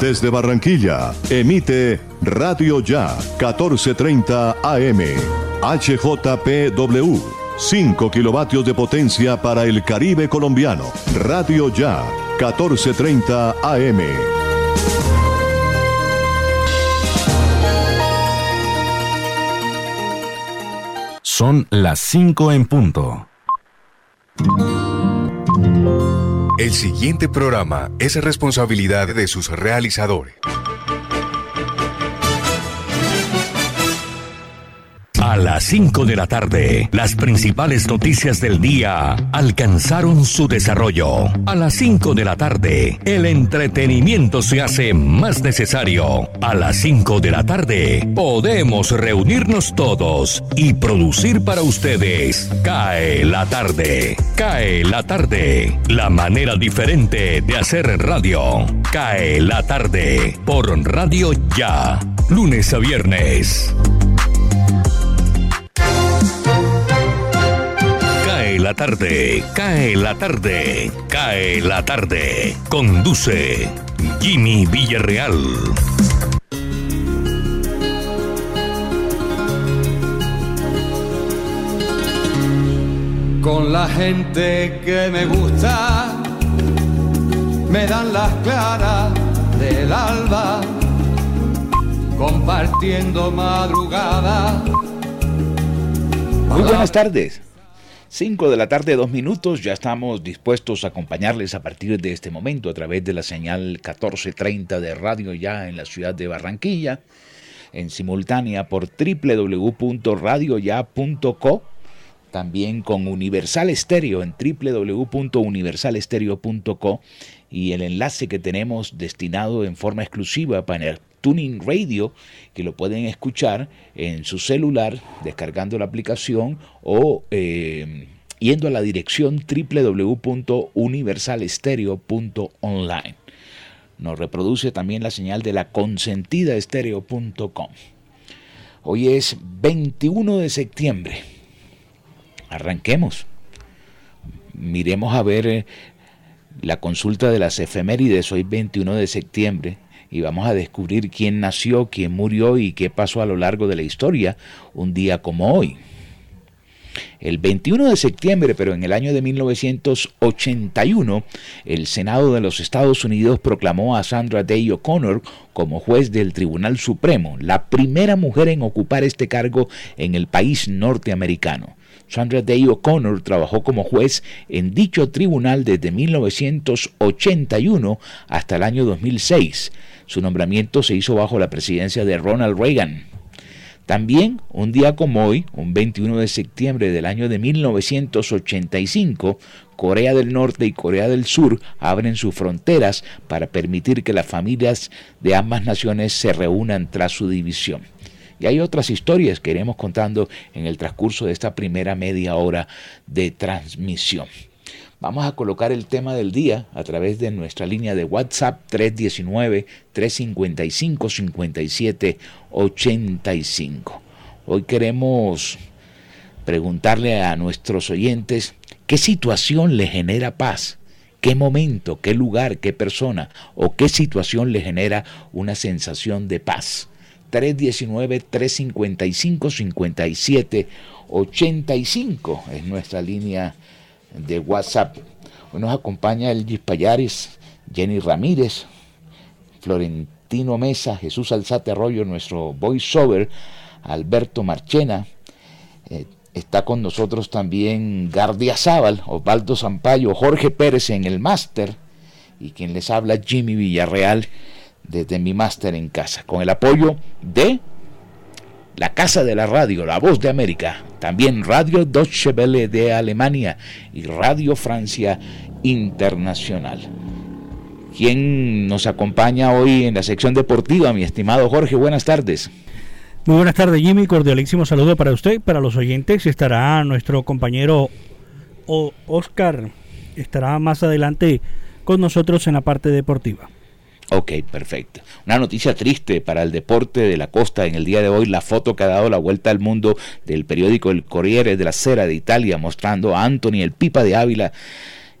Desde Barranquilla, emite Radio Ya 1430 AM. HJPW. 5 kilovatios de potencia para el Caribe colombiano. Radio Ya 1430 AM. Son las 5 en punto. El siguiente programa es responsabilidad de sus realizadores. A las 5 de la tarde, las principales noticias del día alcanzaron su desarrollo. A las 5 de la tarde, el entretenimiento se hace más necesario. A las 5 de la tarde, podemos reunirnos todos y producir para ustedes. Cae la tarde. Cae la tarde. La manera diferente de hacer radio. Cae la tarde por Radio Ya. Lunes a viernes. La tarde, cae la tarde, cae la tarde. Conduce Jimmy Villarreal. Con la gente que me gusta, me dan las claras del alba, compartiendo madrugada. Muy buenas tardes. 5 de la tarde, dos minutos, ya estamos dispuestos a acompañarles a partir de este momento a través de la señal 1430 de radio ya en la ciudad de Barranquilla, en simultánea por www.radioya.co, también con Universal Estéreo en www.universalestereo.co y el enlace que tenemos destinado en forma exclusiva para Tuning Radio, que lo pueden escuchar en su celular descargando la aplicación o eh, yendo a la dirección www.universalestereo.online. Nos reproduce también la señal de la consentidaestereo.com. Hoy es 21 de septiembre. Arranquemos. Miremos a ver eh, la consulta de las efemérides hoy 21 de septiembre y vamos a descubrir quién nació, quién murió y qué pasó a lo largo de la historia un día como hoy. El 21 de septiembre, pero en el año de 1981, el Senado de los Estados Unidos proclamó a Sandra Day O'Connor como juez del Tribunal Supremo, la primera mujer en ocupar este cargo en el país norteamericano. Sandra Day O'Connor trabajó como juez en dicho tribunal desde 1981 hasta el año 2006. Su nombramiento se hizo bajo la presidencia de Ronald Reagan. También, un día como hoy, un 21 de septiembre del año de 1985, Corea del Norte y Corea del Sur abren sus fronteras para permitir que las familias de ambas naciones se reúnan tras su división. Y hay otras historias que iremos contando en el transcurso de esta primera media hora de transmisión. Vamos a colocar el tema del día a través de nuestra línea de WhatsApp 319-355-5785. Hoy queremos preguntarle a nuestros oyentes qué situación le genera paz, qué momento, qué lugar, qué persona o qué situación le genera una sensación de paz. 319-355-5785 es nuestra línea de WhatsApp. Hoy nos acompaña el Payares, Jenny Ramírez, Florentino Mesa, Jesús Alzate Arroyo, nuestro voiceover, Alberto Marchena. Eh, está con nosotros también Gardia Zaval, Osvaldo Zampayo, Jorge Pérez en el máster y quien les habla Jimmy Villarreal desde mi máster en casa, con el apoyo de la Casa de la Radio, La Voz de América, también Radio Deutsche Welle de Alemania y Radio Francia Internacional. ¿Quién nos acompaña hoy en la sección deportiva, mi estimado Jorge? Buenas tardes. Muy buenas tardes, Jimmy. Cordialísimo saludo para usted, para los oyentes. Estará nuestro compañero Oscar, estará más adelante con nosotros en la parte deportiva. Ok, perfecto. Una noticia triste para el deporte de la costa en el día de hoy, la foto que ha dado la vuelta al mundo del periódico El Corriere de la Sera de Italia mostrando a Anthony el Pipa de Ávila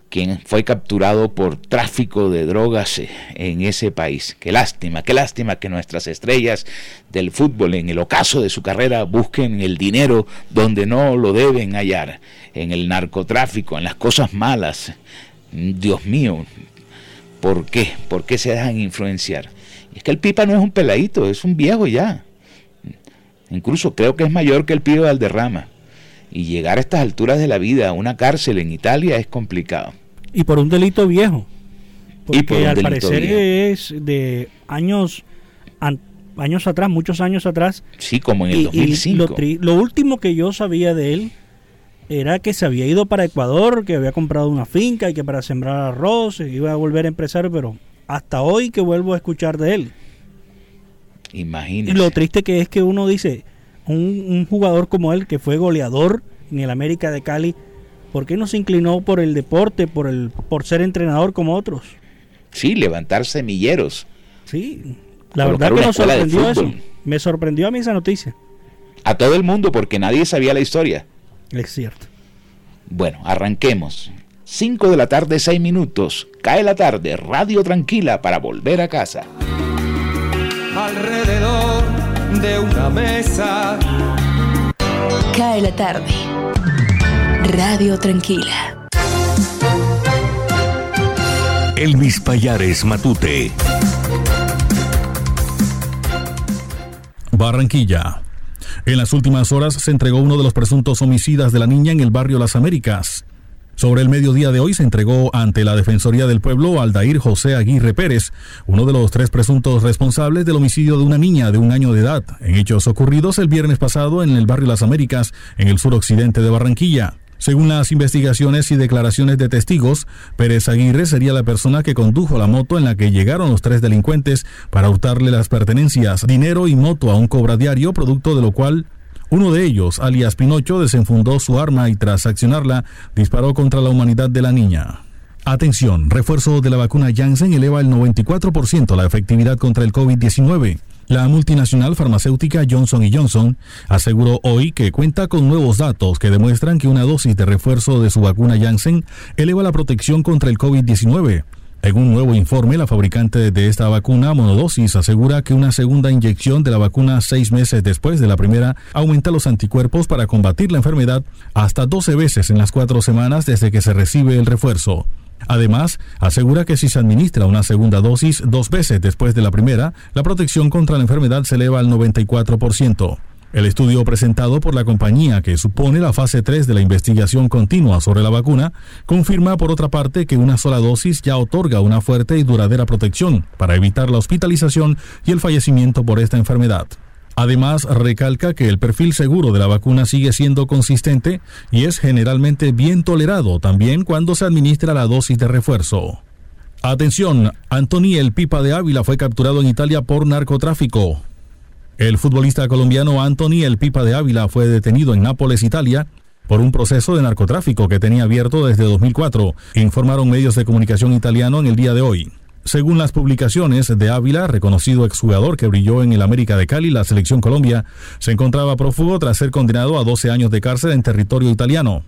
quien fue capturado por tráfico de drogas en ese país. Qué lástima, qué lástima que nuestras estrellas del fútbol en el ocaso de su carrera busquen el dinero donde no lo deben hallar, en el narcotráfico, en las cosas malas. Dios mío, ¿por qué? ¿Por qué se dejan influenciar? es que el Pipa no es un peladito, es un viejo ya. Incluso creo que es mayor que el Pío Valderrama. Y llegar a estas alturas de la vida a una cárcel en Italia es complicado. Y por un delito viejo. Porque al parecer es de años años atrás, muchos años atrás. Sí, como en el 2005. lo, último que yo sabía de él era que se había ido para Ecuador, que había comprado una finca y que para sembrar arroz iba a volver a empresario, pero hasta hoy que vuelvo a escuchar de él. Imagínese. Y lo triste que es que uno dice, un, jugador como él, que fue goleador en el América de Cali, ¿por qué no se inclinó por el deporte, por, el, por ser entrenador como otros? Sí, levantar semilleros. Sí, la verdad que nos sorprendió eso. Me sorprendió a mí esa noticia. A todo el mundo, porque nadie sabía la historia. Es cierto. Bueno, arranquemos. 5 de la tarde, 6 minutos. Cae la tarde, radio tranquila para volver a casa. Alrededor de una mesa. Cae la tarde. Radio Tranquila. Elvis Payares Matute. Barranquilla. En las últimas horas se entregó uno de los presuntos homicidas de la niña en el barrio Las Américas. Sobre el mediodía de hoy se entregó ante la Defensoría del Pueblo Aldair José Aguirre Pérez, uno de los tres presuntos responsables del homicidio de una niña de un año de edad, en hechos ocurridos el viernes pasado en el barrio Las Américas, en el suroccidente de Barranquilla. Según las investigaciones y declaraciones de testigos, Pérez Aguirre sería la persona que condujo la moto en la que llegaron los tres delincuentes para hurtarle las pertenencias, dinero y moto a un cobra diario, producto de lo cual uno de ellos, alias Pinocho, desenfundó su arma y tras accionarla disparó contra la humanidad de la niña. Atención, refuerzo de la vacuna Janssen eleva el 94% la efectividad contra el COVID-19. La multinacional farmacéutica Johnson Johnson aseguró hoy que cuenta con nuevos datos que demuestran que una dosis de refuerzo de su vacuna Janssen eleva la protección contra el COVID-19 en un nuevo informe, la fabricante de esta vacuna monodosis asegura que una segunda inyección de la vacuna seis meses después de la primera aumenta los anticuerpos para combatir la enfermedad hasta 12 veces en las cuatro semanas desde que se recibe el refuerzo. Además, asegura que si se administra una segunda dosis dos veces después de la primera, la protección contra la enfermedad se eleva al 94%. El estudio presentado por la compañía, que supone la fase 3 de la investigación continua sobre la vacuna, confirma por otra parte que una sola dosis ya otorga una fuerte y duradera protección para evitar la hospitalización y el fallecimiento por esta enfermedad. Además, recalca que el perfil seguro de la vacuna sigue siendo consistente y es generalmente bien tolerado también cuando se administra la dosis de refuerzo. Atención, Antoniel Pipa de Ávila fue capturado en Italia por narcotráfico. El futbolista colombiano Anthony El Pipa de Ávila fue detenido en Nápoles, Italia, por un proceso de narcotráfico que tenía abierto desde 2004, informaron medios de comunicación italiano en el día de hoy. Según las publicaciones de Ávila, reconocido exjugador que brilló en el América de Cali, la selección Colombia, se encontraba prófugo tras ser condenado a 12 años de cárcel en territorio italiano.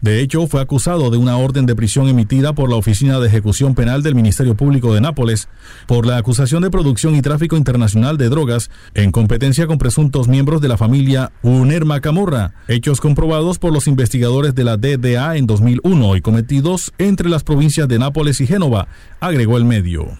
De hecho, fue acusado de una orden de prisión emitida por la Oficina de Ejecución Penal del Ministerio Público de Nápoles por la acusación de producción y tráfico internacional de drogas en competencia con presuntos miembros de la familia Unerma Camorra, hechos comprobados por los investigadores de la DDA en 2001 y cometidos entre las provincias de Nápoles y Génova, agregó el medio.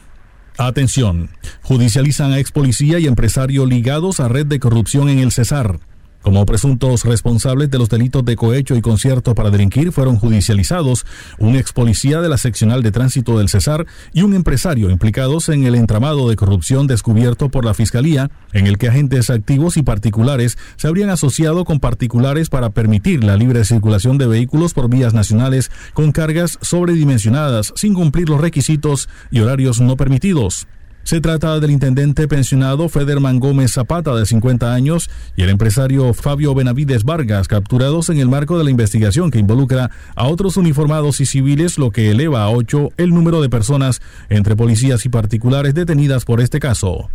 Atención, judicializan a ex policía y empresario ligados a red de corrupción en el Cesar. Como presuntos responsables de los delitos de cohecho y concierto para delinquir fueron judicializados un ex policía de la seccional de tránsito del Cesar y un empresario implicados en el entramado de corrupción descubierto por la Fiscalía, en el que agentes activos y particulares se habrían asociado con particulares para permitir la libre circulación de vehículos por vías nacionales con cargas sobredimensionadas sin cumplir los requisitos y horarios no permitidos. Se trata del intendente pensionado Federman Gómez Zapata, de 50 años, y el empresario Fabio Benavides Vargas, capturados en el marco de la investigación que involucra a otros uniformados y civiles, lo que eleva a ocho el número de personas entre policías y particulares detenidas por este caso.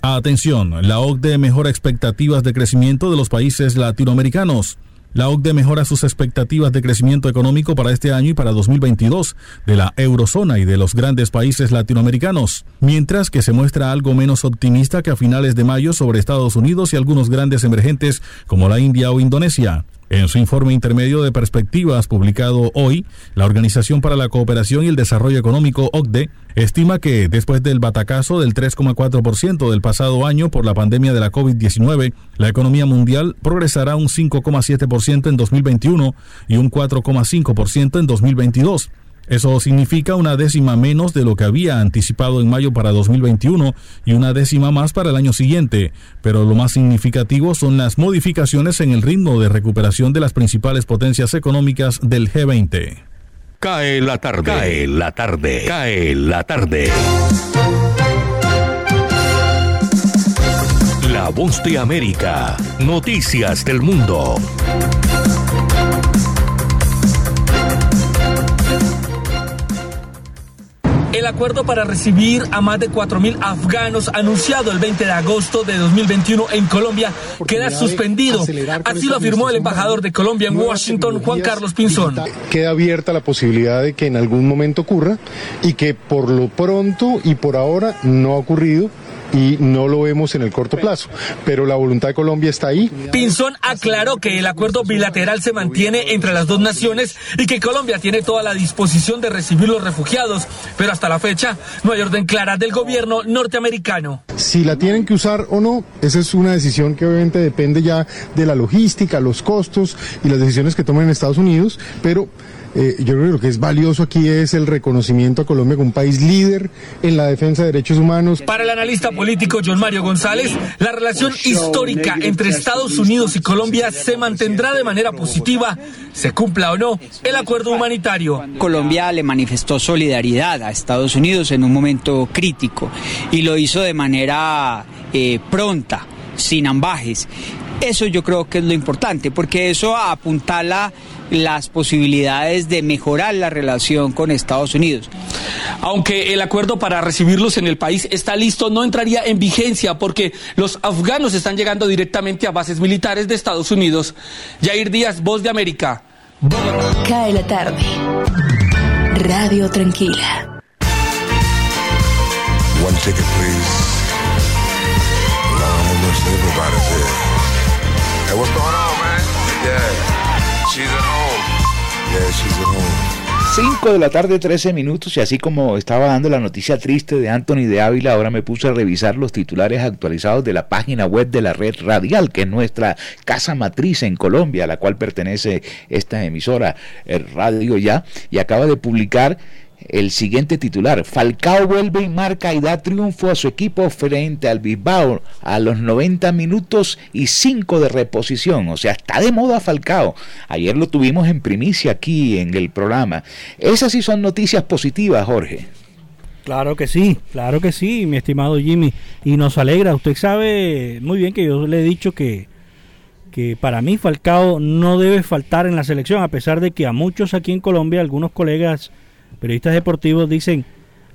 Atención, la OCDE mejora expectativas de crecimiento de los países latinoamericanos. La OCDE mejora sus expectativas de crecimiento económico para este año y para 2022 de la eurozona y de los grandes países latinoamericanos, mientras que se muestra algo menos optimista que a finales de mayo sobre Estados Unidos y algunos grandes emergentes como la India o Indonesia. En su informe intermedio de perspectivas publicado hoy, la Organización para la Cooperación y el Desarrollo Económico, OCDE, estima que después del batacazo del 3,4% del pasado año por la pandemia de la COVID-19, la economía mundial progresará un 5,7% en 2021 y un 4,5% en 2022 eso significa una décima menos de lo que había anticipado en mayo para 2021 y una décima más para el año siguiente, pero lo más significativo son las modificaciones en el ritmo de recuperación de las principales potencias económicas del G20. Cae la tarde, cae la tarde, cae la tarde. La voz de América, noticias del mundo. El acuerdo para recibir a más de 4.000 afganos anunciado el 20 de agosto de 2021 en Colombia queda suspendido. Así lo afirmó el embajador de Colombia en Washington, Juan Carlos Pinzón. Queda abierta la posibilidad de que en algún momento ocurra y que por lo pronto y por ahora no ha ocurrido y no lo vemos en el corto plazo. Pero la voluntad de Colombia está ahí. Pinzón aclaró que el acuerdo bilateral se mantiene entre las dos naciones y que Colombia tiene toda la disposición de recibir los refugiados, pero hasta la fecha no hay orden clara del gobierno norteamericano. Si la tienen que usar o no, esa es una decisión que obviamente depende ya de la logística, los costos y las decisiones que tomen en Estados Unidos, pero eh, yo creo que lo que es valioso aquí es el reconocimiento a Colombia como un país líder en la defensa de derechos humanos. Para el analista político John Mario González, la relación histórica entre Estados Unidos y Colombia se mantendrá de manera positiva, se cumpla o no el acuerdo humanitario. Colombia le manifestó solidaridad a Estados Unidos en un momento crítico y lo hizo de manera eh, pronta, sin ambajes. Eso yo creo que es lo importante, porque eso apuntala las posibilidades de mejorar la relación con Estados Unidos. Aunque el acuerdo para recibirlos en el país está listo, no entraría en vigencia porque los afganos están llegando directamente a bases militares de Estados Unidos. Jair Díaz, Voz de América. Cae la tarde. Radio Tranquila. One ticket, please. Hey, what's going on, man? Yeah, she's at 5 de la tarde, 13 minutos, y así como estaba dando la noticia triste de Anthony de Ávila, ahora me puse a revisar los titulares actualizados de la página web de la red radial, que es nuestra casa matriz en Colombia, a la cual pertenece esta emisora, el Radio Ya, y acaba de publicar el siguiente titular. Falcao vuelve y marca y da triunfo a su equipo frente al Bilbao a los 90 minutos y 5 de reposición. O sea, está de moda Falcao. Ayer lo tuvimos en primicia aquí en el programa. Esas sí son noticias positivas, Jorge. Claro que sí, claro que sí, mi estimado Jimmy. Y nos alegra, usted sabe muy bien que yo le he dicho que, que para mí Falcao no debe faltar en la selección, a pesar de que a muchos aquí en Colombia, algunos colegas periodistas deportivos dicen,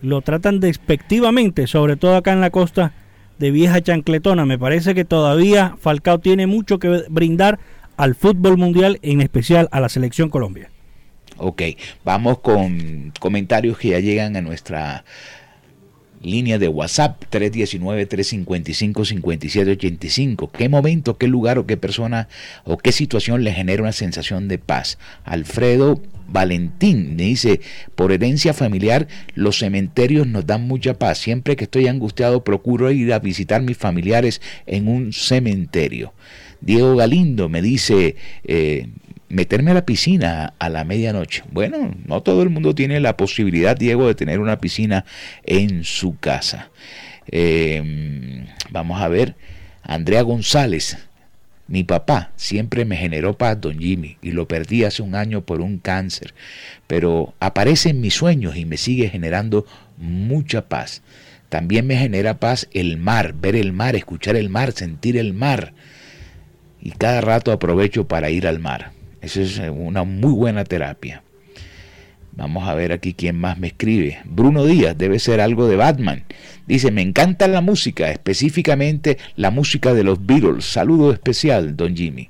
lo tratan despectivamente, sobre todo acá en la costa de vieja chancletona. Me parece que todavía Falcao tiene mucho que brindar al fútbol mundial, en especial a la selección Colombia. Ok, vamos con comentarios que ya llegan a nuestra línea de WhatsApp 319-355-5785. ¿Qué momento, qué lugar o qué persona o qué situación le genera una sensación de paz? Alfredo Valentín me dice, por herencia familiar, los cementerios nos dan mucha paz. Siempre que estoy angustiado, procuro ir a visitar mis familiares en un cementerio. Diego Galindo me dice, eh, meterme a la piscina a la medianoche. Bueno, no todo el mundo tiene la posibilidad, Diego, de tener una piscina en su casa. Eh, vamos a ver, Andrea González, mi papá siempre me generó paz, don Jimmy, y lo perdí hace un año por un cáncer, pero aparece en mis sueños y me sigue generando mucha paz. También me genera paz el mar, ver el mar, escuchar el mar, sentir el mar. Y cada rato aprovecho para ir al mar. Esa es una muy buena terapia. Vamos a ver aquí quién más me escribe. Bruno Díaz, debe ser algo de Batman. Dice, me encanta la música, específicamente la música de los Beatles. Saludo especial, don Jimmy.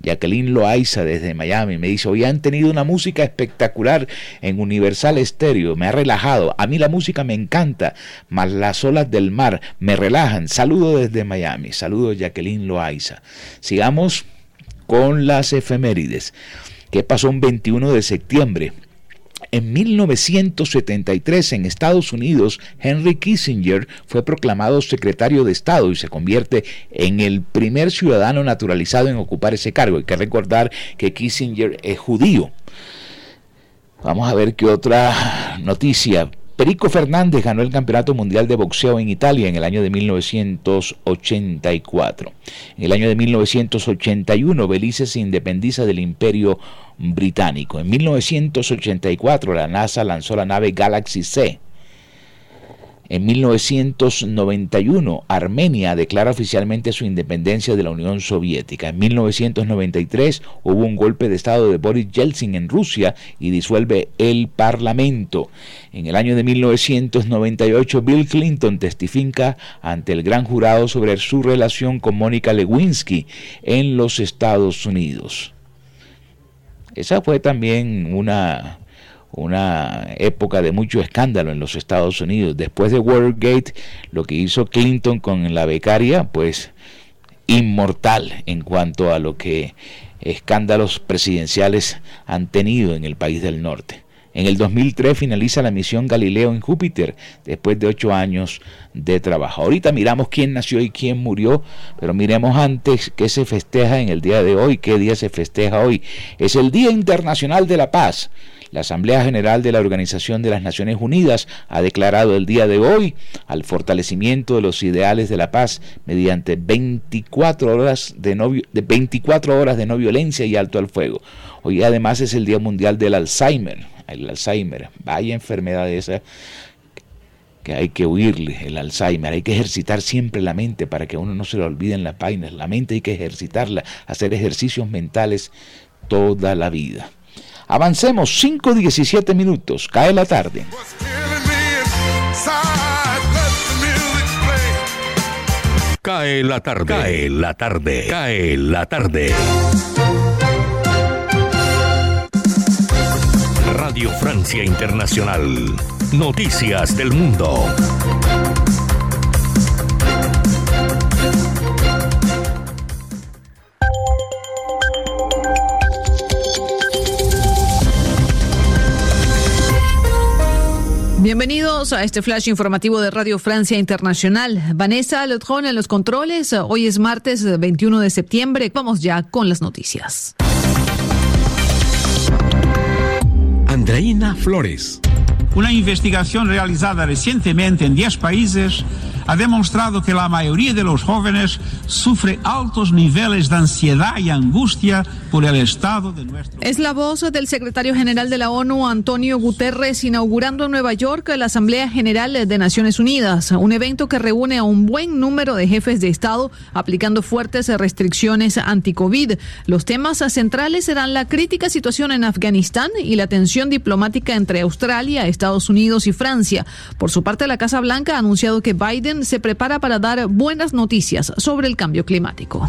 Jacqueline Loaiza desde Miami me dice, hoy han tenido una música espectacular en Universal Stereo, me ha relajado. A mí la música me encanta, más las olas del mar me relajan. Saludo desde Miami, saludos Jacqueline Loaiza. Sigamos con las efemérides. ¿Qué pasó un 21 de septiembre? En 1973 en Estados Unidos, Henry Kissinger fue proclamado secretario de Estado y se convierte en el primer ciudadano naturalizado en ocupar ese cargo. Hay que recordar que Kissinger es judío. Vamos a ver qué otra noticia. Perico Fernández ganó el Campeonato Mundial de Boxeo en Italia en el año de 1984. En el año de 1981, Belice se independiza del Imperio Británico. En 1984, la NASA lanzó la nave Galaxy C en 1991, Armenia declara oficialmente su independencia de la Unión Soviética. En 1993 hubo un golpe de Estado de Boris Yeltsin en Rusia y disuelve el Parlamento. En el año de 1998, Bill Clinton testifica ante el gran jurado sobre su relación con Mónica Lewinsky en los Estados Unidos. Esa fue también una una época de mucho escándalo en los Estados Unidos. Después de Watergate, lo que hizo Clinton con la becaria, pues inmortal en cuanto a lo que escándalos presidenciales han tenido en el país del norte. En el 2003 finaliza la misión Galileo en Júpiter, después de ocho años de trabajo. Ahorita miramos quién nació y quién murió, pero miremos antes qué se festeja en el día de hoy, qué día se festeja hoy. Es el Día Internacional de la Paz. La Asamblea General de la Organización de las Naciones Unidas ha declarado el día de hoy al fortalecimiento de los ideales de la paz mediante 24 horas de no, de 24 horas de no violencia y alto al fuego. Hoy además es el Día Mundial del Alzheimer. El Alzheimer, vaya enfermedad esa que hay que huirle, el Alzheimer. Hay que ejercitar siempre la mente para que uno no se le olviden las vainas. La mente hay que ejercitarla, hacer ejercicios mentales toda la vida. Avancemos 5-17 minutos, cae la tarde. Cae la tarde, cae la tarde, cae la tarde. Radio Francia Internacional. Noticias del Mundo. Bienvenidos a este flash informativo de Radio Francia Internacional. Vanessa Lotron en los controles. Hoy es martes 21 de septiembre. Vamos ya con las noticias. Andreina Flores. Una investigación realizada recientemente en 10 países ha demostrado que la mayoría de los jóvenes sufre altos niveles de ansiedad y angustia por el estado de nuestro Es la voz del secretario general de la ONU, Antonio Guterres, inaugurando en Nueva York la Asamblea General de Naciones Unidas, un evento que reúne a un buen número de jefes de Estado aplicando fuertes restricciones anti-COVID. Los temas centrales serán la crítica situación en Afganistán y la tensión diplomática entre Australia, Estados Unidos y Francia. Por su parte, la Casa Blanca ha anunciado que Biden se prepara para dar buenas noticias sobre el cambio climático.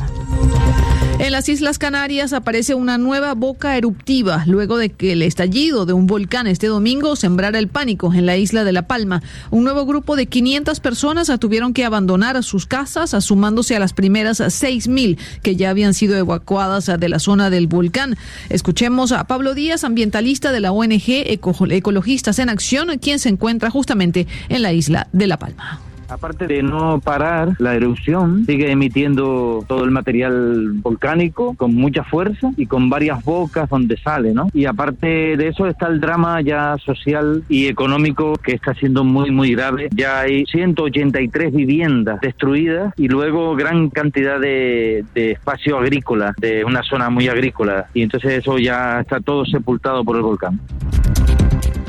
En las Islas Canarias aparece una nueva boca eruptiva luego de que el estallido de un volcán este domingo sembrara el pánico en la isla de La Palma. Un nuevo grupo de 500 personas tuvieron que abandonar sus casas, sumándose a las primeras 6.000 que ya habían sido evacuadas de la zona del volcán. Escuchemos a Pablo Díaz, ambientalista de la ONG Ecologistas en Acción, quien se encuentra justamente en la isla de La Palma. Aparte de no parar la erupción, sigue emitiendo todo el material volcánico con mucha fuerza y con varias bocas donde sale, ¿no? Y aparte de eso está el drama ya social y económico que está siendo muy, muy grave. Ya hay 183 viviendas destruidas y luego gran cantidad de, de espacio agrícola, de una zona muy agrícola. Y entonces eso ya está todo sepultado por el volcán.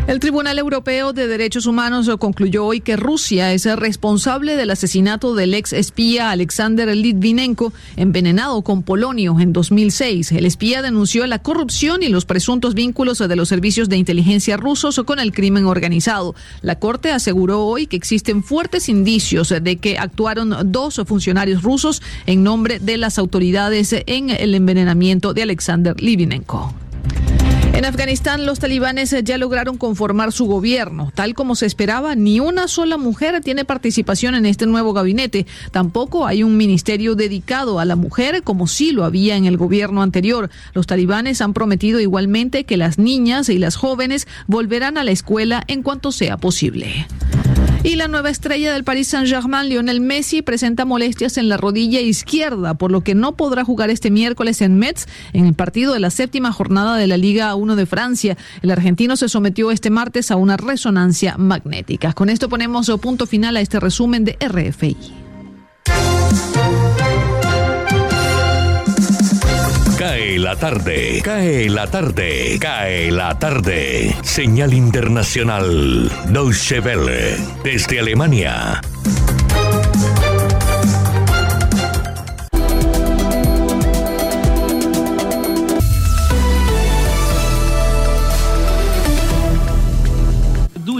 El Tribunal Europeo de Derechos Humanos concluyó hoy que Rusia es responsable del asesinato del ex espía Alexander Litvinenko, envenenado con polonio en 2006. El espía denunció la corrupción y los presuntos vínculos de los servicios de inteligencia rusos con el crimen organizado. La Corte aseguró hoy que existen fuertes indicios de que actuaron dos funcionarios rusos en nombre de las autoridades en el envenenamiento de Alexander Litvinenko. En Afganistán, los talibanes ya lograron conformar su gobierno. Tal como se esperaba, ni una sola mujer tiene participación en este nuevo gabinete. Tampoco hay un ministerio dedicado a la mujer como sí lo había en el gobierno anterior. Los talibanes han prometido igualmente que las niñas y las jóvenes volverán a la escuela en cuanto sea posible. Y la nueva estrella del Paris Saint-Germain, Lionel Messi, presenta molestias en la rodilla izquierda, por lo que no podrá jugar este miércoles en Metz en el partido de la séptima jornada de la Liga 1 de Francia. El argentino se sometió este martes a una resonancia magnética. Con esto ponemos punto final a este resumen de RFI. Cae la tarde, cae la tarde, cae la tarde. Señal internacional, Deutsche Welle, desde Alemania.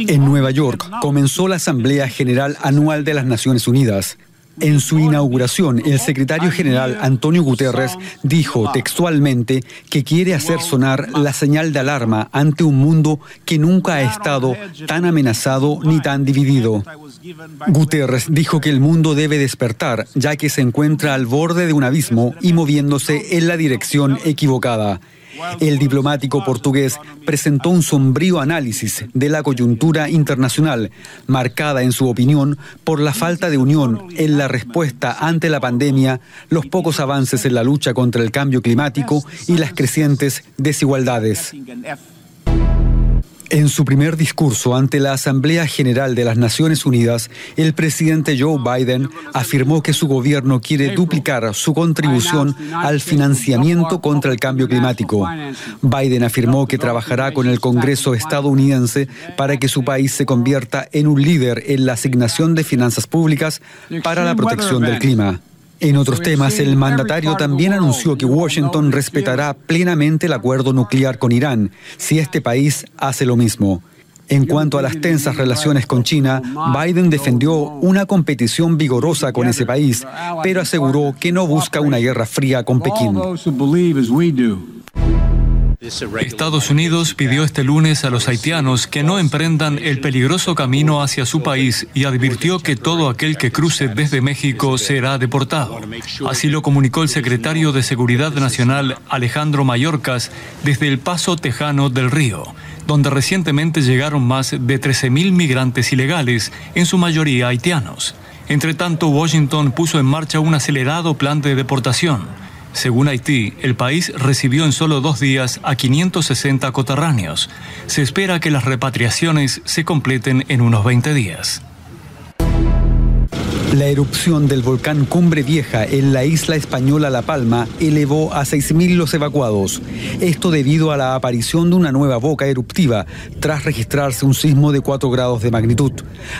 En Nueva York comenzó la Asamblea General Anual de las Naciones Unidas. En su inauguración, el secretario general Antonio Guterres dijo textualmente que quiere hacer sonar la señal de alarma ante un mundo que nunca ha estado tan amenazado ni tan dividido. Guterres dijo que el mundo debe despertar, ya que se encuentra al borde de un abismo y moviéndose en la dirección equivocada. El diplomático portugués presentó un sombrío análisis de la coyuntura internacional, marcada en su opinión por la falta de unión en la respuesta ante la pandemia, los pocos avances en la lucha contra el cambio climático y las crecientes desigualdades. En su primer discurso ante la Asamblea General de las Naciones Unidas, el presidente Joe Biden afirmó que su gobierno quiere duplicar su contribución al financiamiento contra el cambio climático. Biden afirmó que trabajará con el Congreso estadounidense para que su país se convierta en un líder en la asignación de finanzas públicas para la protección del clima. En otros temas, el mandatario también anunció que Washington respetará plenamente el acuerdo nuclear con Irán si este país hace lo mismo. En cuanto a las tensas relaciones con China, Biden defendió una competición vigorosa con ese país, pero aseguró que no busca una guerra fría con Pekín. Estados Unidos pidió este lunes a los haitianos que no emprendan el peligroso camino hacia su país y advirtió que todo aquel que cruce desde México será deportado. Así lo comunicó el secretario de Seguridad Nacional Alejandro Mayorkas desde el Paso Tejano del Río, donde recientemente llegaron más de 13.000 migrantes ilegales, en su mayoría haitianos. Entre tanto, Washington puso en marcha un acelerado plan de deportación. Según Haití, el país recibió en solo dos días a 560 coterráneos. Se espera que las repatriaciones se completen en unos 20 días. La erupción del volcán Cumbre Vieja en la isla española La Palma elevó a 6.000 los evacuados. Esto debido a la aparición de una nueva boca eruptiva tras registrarse un sismo de 4 grados de magnitud.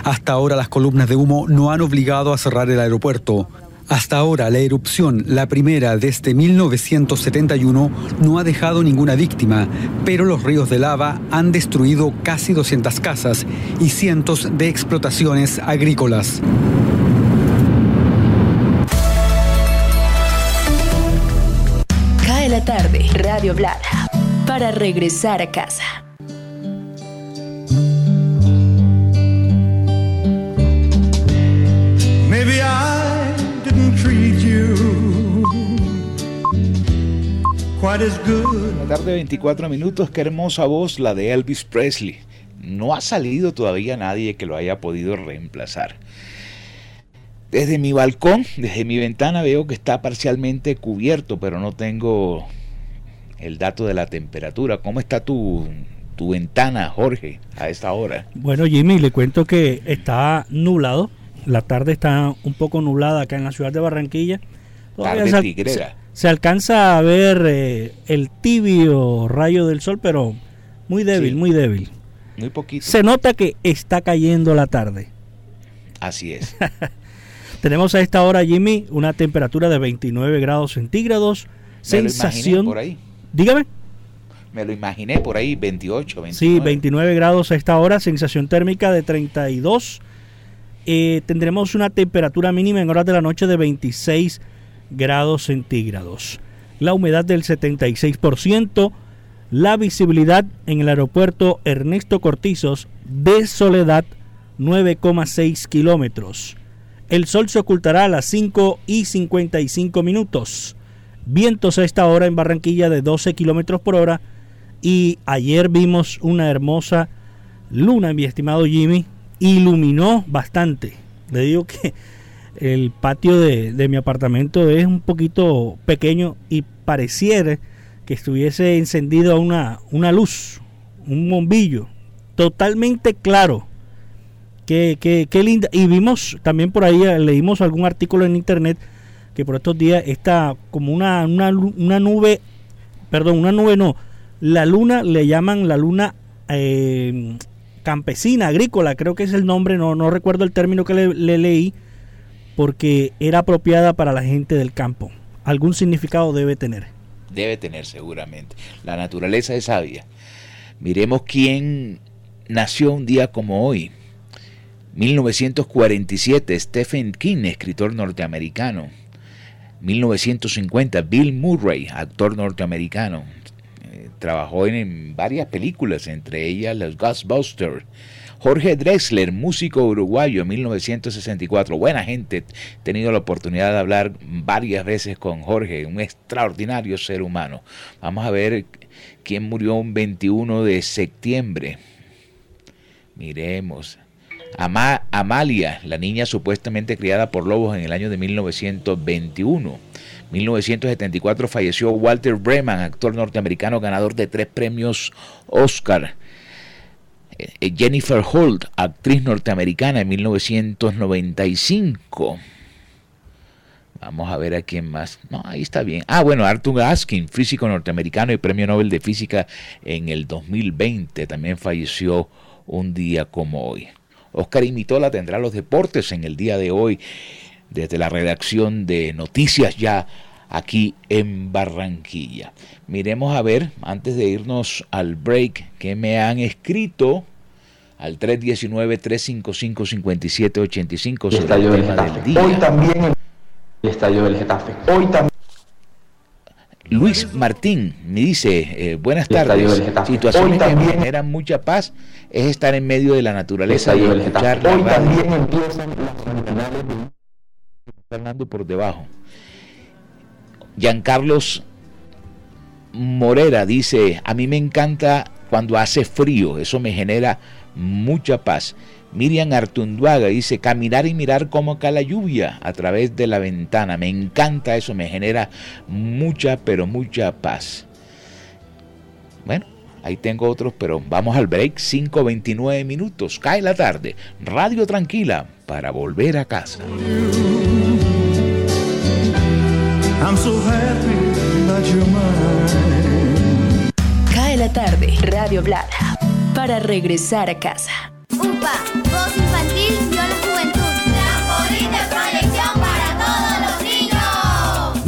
Hasta ahora las columnas de humo no han obligado a cerrar el aeropuerto. Hasta ahora, la erupción, la primera desde 1971, no ha dejado ninguna víctima, pero los ríos de lava han destruido casi 200 casas y cientos de explotaciones agrícolas. Cae la tarde, Radio Blada, para regresar a casa. La tarde 24 minutos, qué hermosa voz la de Elvis Presley. No ha salido todavía nadie que lo haya podido reemplazar. Desde mi balcón, desde mi ventana veo que está parcialmente cubierto, pero no tengo el dato de la temperatura. ¿Cómo está tu, tu ventana, Jorge, a esta hora? Bueno, Jimmy, le cuento que está nublado. La tarde está un poco nublada acá en la ciudad de Barranquilla. Todavía Tarde tigrera. Se- alcanza a ver eh, el tibio rayo del sol, pero muy débil, Sí. muy débil. Muy poquito. Se nota que está cayendo la tarde. Así es. Tenemos a esta hora, Jimmy, una temperatura de 29 grados centígrados. sensación. por ahí. Dígame. Me lo imaginé por ahí, 28, 29. Sí, 29 grados a esta hora, sensación térmica de 32. Eh, tendremos una temperatura mínima en horas de la noche de 26 grados centígrados. La humedad del 76%. La visibilidad en el aeropuerto Ernesto Cortizos de Soledad 9,6 kilómetros. El sol se ocultará a las 5 y 55 minutos. Vientos a esta hora en Barranquilla de 12 kilómetros por hora. Y ayer vimos una hermosa luna, mi estimado Jimmy. Iluminó bastante. Le digo que el patio de, de mi apartamento es un poquito pequeño y pareciera que estuviese encendido una, una luz, un bombillo, totalmente claro. Qué, qué, qué, linda. Y vimos también por ahí, eh, leímos algún artículo en internet que por estos días está como una, una, una nube, perdón, una nube no, la luna le llaman la luna eh, campesina, agrícola, creo que es el nombre, no, no recuerdo el término que le leí, porque era apropiada para la gente del campo. Algún significado debe tener debe tener seguramente. La naturaleza es sabia. Miremos quién nació un día como hoy. 1947, Stephen King, escritor norteamericano. 1950, Bill Murray, actor norteamericano. Eh, trabajó en, varias películas, entre ellas Los Ghostbusters. Jorge Drexler, músico uruguayo, 1964. Buena gente, he tenido la oportunidad de hablar varias veces con Jorge, un extraordinario ser humano. Vamos a ver quién murió un 21 de septiembre. Miremos. Amalia, la niña supuestamente criada por lobos en el año de 1921. 1974 falleció Walter Breman, actor norteamericano ganador de tres premios Oscar. Eh, Jennifer Holt, actriz norteamericana en 1995. Vamos a ver a quién más. No, ahí está bien. Ah, bueno, Arthur Askin, físico norteamericano y premio Nobel de Física en el 2020. También falleció un día como hoy. Oscar Imitola tendrá los deportes en el día de hoy desde la redacción de Noticias Ya aquí en Barranquilla. Miremos a ver, antes de irnos al break, que me han escrito al 319-355-5785 sobre el tema del día. Hoy también el estadio del Getafe. Hoy también. Luis Martín me dice, eh, buenas tardes, situaciones que me generan mucha paz es estar en medio de la naturaleza y escuchar la Hoy también empiezan las criminales Fernando por debajo. Giancarlos Morera dice, a mí me encanta cuando hace frío, eso me genera mucha paz. Miriam Artunduaga dice, caminar y mirar cómo cae la lluvia a través de la ventana. Me encanta eso, me genera mucha, pero mucha paz. Bueno, ahí tengo otros, pero vamos al break. 5.29 minutos, cae la tarde. Radio Tranquila para volver a casa. Cae la tarde, Radio Blada para regresar a casa. UPA, voz infantil, yo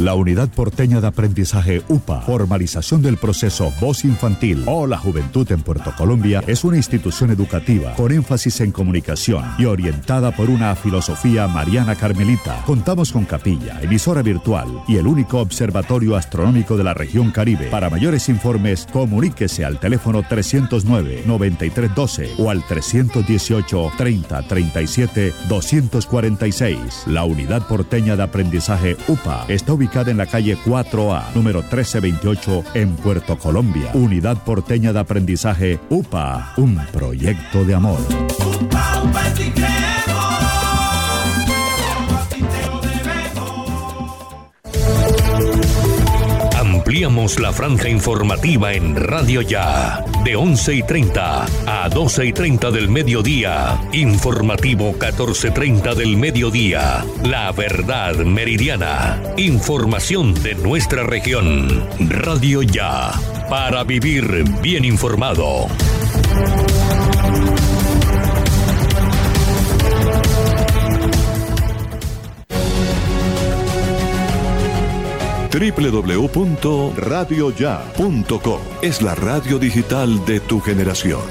La Unidad Porteña de Aprendizaje UPA, formalización del proceso Voz Infantil o la Juventud en Puerto Colombia, es una institución educativa con énfasis en comunicación y orientada por una filosofía mariana carmelita. Contamos con capilla, emisora virtual y el único observatorio astronómico de la región Caribe. Para mayores informes, comuníquese al teléfono 309-9312 o al 318-3037-246. La Unidad Porteña de Aprendizaje UPA está ubicada en la calle 4A, número 1328, en Puerto Colombia. Unidad Porteña de Aprendizaje UPA, un proyecto de amor. La franja informativa en Radio Ya, de 11 y 30 a 12 y 30 del mediodía. Informativo 1430 del mediodía. La verdad meridiana. Información de nuestra región. Radio Ya, para vivir bien informado. www.radioya.com es la radio digital de tu generación.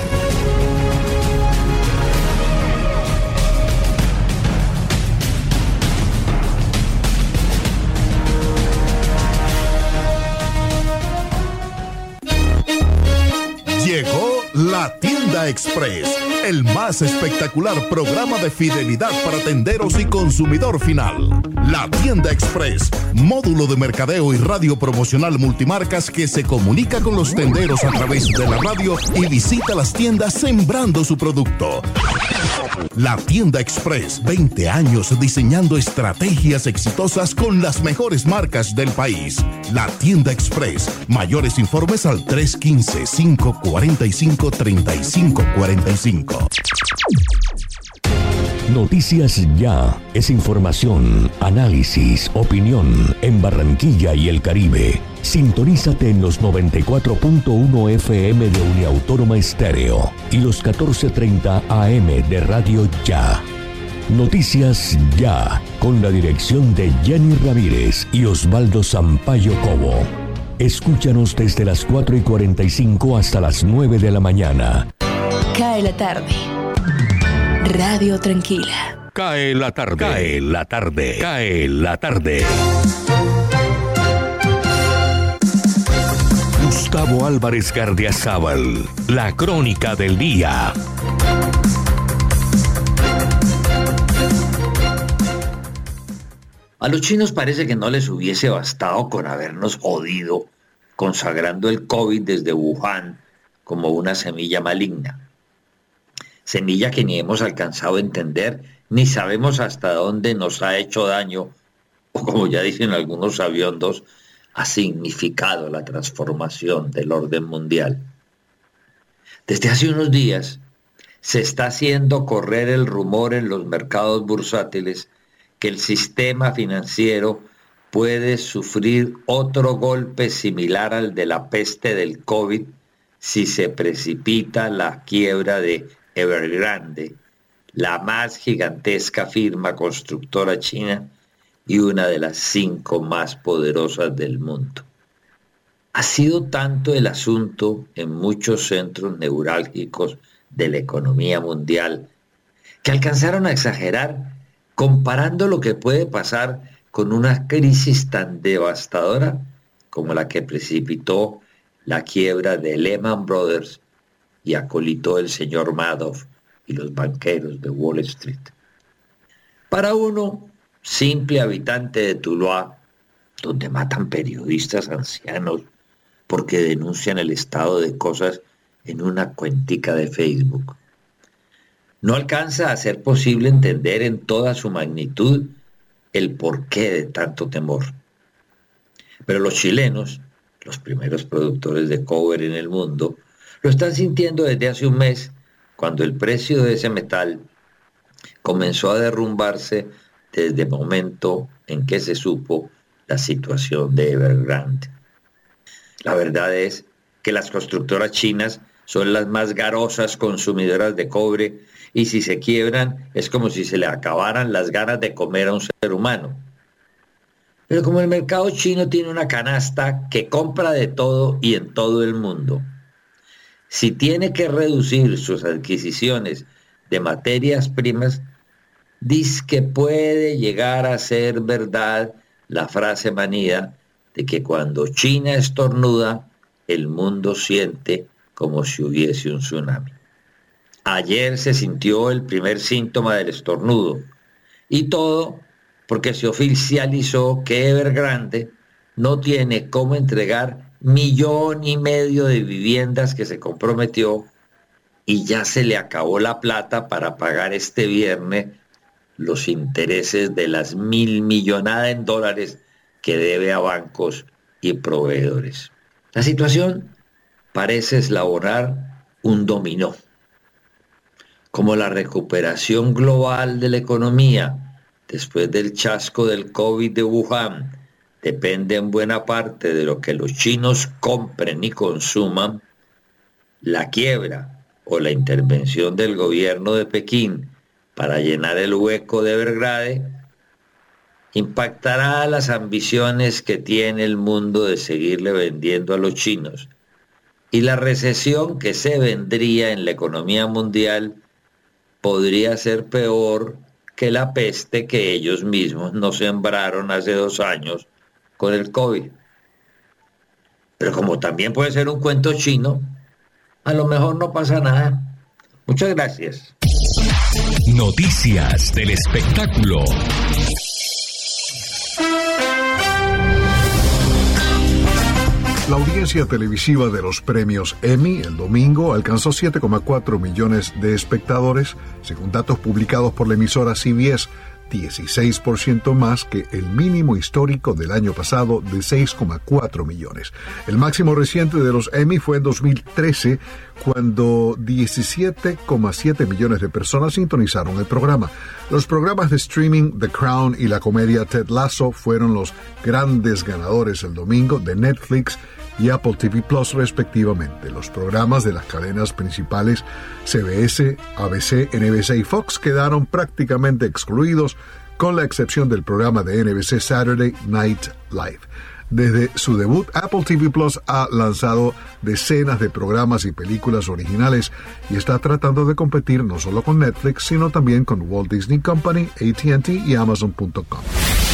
Llegó la tienda express, el más espectacular programa de fidelidad para tenderos y consumidor final. La tienda express, módulo de mercadeo y radio promocional multimarcas que se comunica con los tenderos a través de la radio y visita las tiendas sembrando su producto. La tienda express, 20 años diseñando estrategias exitosas con las mejores marcas del país. La tienda express, mayores informes al 315-545-3545. Noticias Ya es información, análisis, opinión en Barranquilla y el Caribe. Sintonízate en los 94.1 FM de Uniautónoma Estéreo y los 14.30 AM de Radio Ya. Noticias Ya, con la dirección de Jenny Ramírez y Osvaldo Sampaio Cobo. Escúchanos desde las 4 y 45 hasta las 9 de la mañana. Cae la tarde. Radio Tranquila. Cae la tarde. Cae la tarde. Cae la tarde. Gustavo Álvarez Gardiazabal, la crónica del día. A los chinos parece que no les hubiese bastado con habernos jodido, consagrando el COVID desde Wuhan como una semilla maligna. Semilla que ni hemos alcanzado a entender, ni sabemos hasta dónde nos ha hecho daño, o como ya dicen algunos aviondos, ha significado la transformación del orden mundial. Desde hace unos días se está haciendo correr el rumor en los mercados bursátiles que el sistema financiero puede sufrir otro golpe similar al de la peste del COVID si se precipita la quiebra de Evergrande, la más gigantesca firma constructora china y una de las cinco más poderosas del mundo. Ha sido tanto el asunto en muchos centros neurálgicos de la economía mundial que alcanzaron a exagerar comparando lo que puede pasar con una crisis tan devastadora como la que precipitó la quiebra de Lehman Brothers y acolitó el señor Madoff y los banqueros de Wall Street. Para uno, simple habitante de Tuluá, donde matan periodistas ancianos porque denuncian el estado de cosas en una cuentica de Facebook. No alcanza a ser posible entender en toda su magnitud el porqué de tanto temor. Pero los chilenos, los primeros productores de cobre en el mundo, lo están sintiendo desde hace un mes, cuando el precio de ese metal comenzó a derrumbarse desde el momento en que se supo la situación de Evergrande. La verdad es que las constructoras chinas son las más garosas consumidoras de cobre y si se quiebran es como si se le acabaran las ganas de comer a un ser humano. Pero como el mercado chino tiene una canasta que compra de todo y en todo el mundo, si tiene que reducir sus adquisiciones de materias primas, dice que puede llegar a ser verdad la frase manida de que cuando China estornuda, el mundo siente como si hubiese un tsunami. Ayer se sintió el primer síntoma del estornudo y todo porque se oficializó que Evergrande no tiene cómo entregar millón y medio de viviendas que se comprometió y ya se le acabó la plata para pagar este viernes los intereses de las mil millonadas en dólares que debe a bancos y proveedores. La situación parece eslabonar un dominó. Como la recuperación global de la economía después del chasco del COVID de Wuhan depende en buena parte de lo que los chinos compren y consuman, la quiebra o la intervención del gobierno de Pekín para llenar el hueco de Belgrade impactará las ambiciones que tiene el mundo de seguirle vendiendo a los chinos y la recesión que se vendría en la economía mundial podría ser peor que la peste que ellos mismos nos sembraron hace dos años con el COVID. Pero como también puede ser un cuento chino, a lo mejor no pasa nada. Muchas gracias. Noticias del espectáculo. La audiencia televisiva de los premios Emmy el domingo alcanzó 7,4 millones de espectadores, según datos publicados por la emisora CBS, 16% más que el mínimo histórico del año pasado de 6,4 millones. El máximo reciente de los Emmy fue en 2013, cuando 17,7 millones de personas sintonizaron el programa. Los programas de streaming The Crown y la comedia Ted Lasso fueron los grandes ganadores el domingo de Netflix y Apple TV Plus respectivamente. Los programas de las cadenas principales CBS, ABC, NBC y Fox quedaron prácticamente excluidos con la excepción del programa de NBC Saturday Night Live. Desde su debut, Apple TV Plus ha lanzado decenas de programas y películas originales y está tratando de competir no solo con Netflix, sino también con Walt Disney Company, ATT y Amazon.com.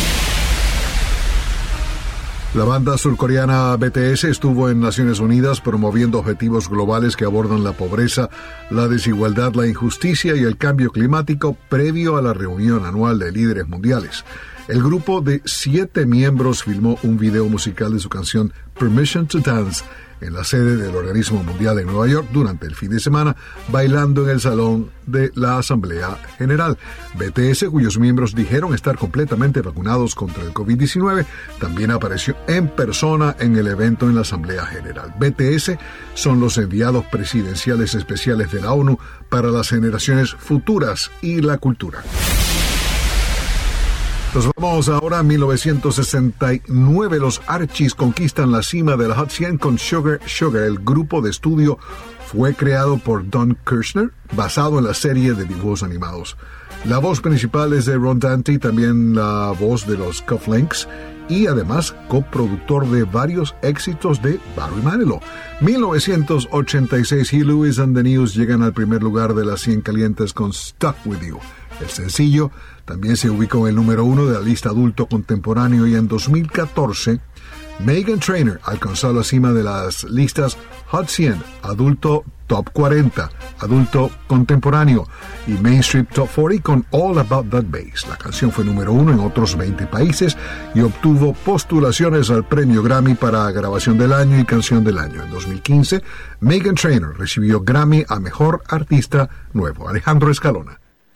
La banda surcoreana BTS estuvo en Naciones Unidas promoviendo objetivos globales que abordan la pobreza, la desigualdad, la injusticia y el cambio climático previo a la reunión anual de líderes mundiales. El grupo de siete miembros filmó un video musical de su canción Permission to Dance en la sede del Organismo Mundial en Nueva York durante el fin de semana, bailando en el salón de la Asamblea General. BTS, cuyos miembros dijeron estar completamente vacunados contra el COVID-19, también apareció en persona en el evento en la Asamblea General. BTS son los enviados presidenciales especiales de la ONU para las generaciones futuras y la cultura. Nos vamos ahora a 1969. Los Archies conquistan la cima del Hot 100 con Sugar Sugar. El grupo de estudio fue creado por Don Kirshner, basado en la serie de dibujos animados. La voz principal es de Ron Dante, también la voz de los Cufflinks y además coproductor de varios éxitos de Barry Manilow. 1986, He Lewis and the News llegan al primer lugar de las 100 calientes con Stuck With You. El sencillo también se ubicó en el número uno de la lista adulto contemporáneo y en 2014 Megan Trainer alcanzó la cima de las listas Hot 100, Adulto Top 40, Adulto Contemporáneo y Mainstream Top 40 con All About That Bass. La canción fue número uno en otros 20 países y obtuvo postulaciones al premio Grammy para Grabación del Año y Canción del Año. En 2015, Megan Trainer recibió Grammy a Mejor Artista Nuevo. Alejandro Escalona.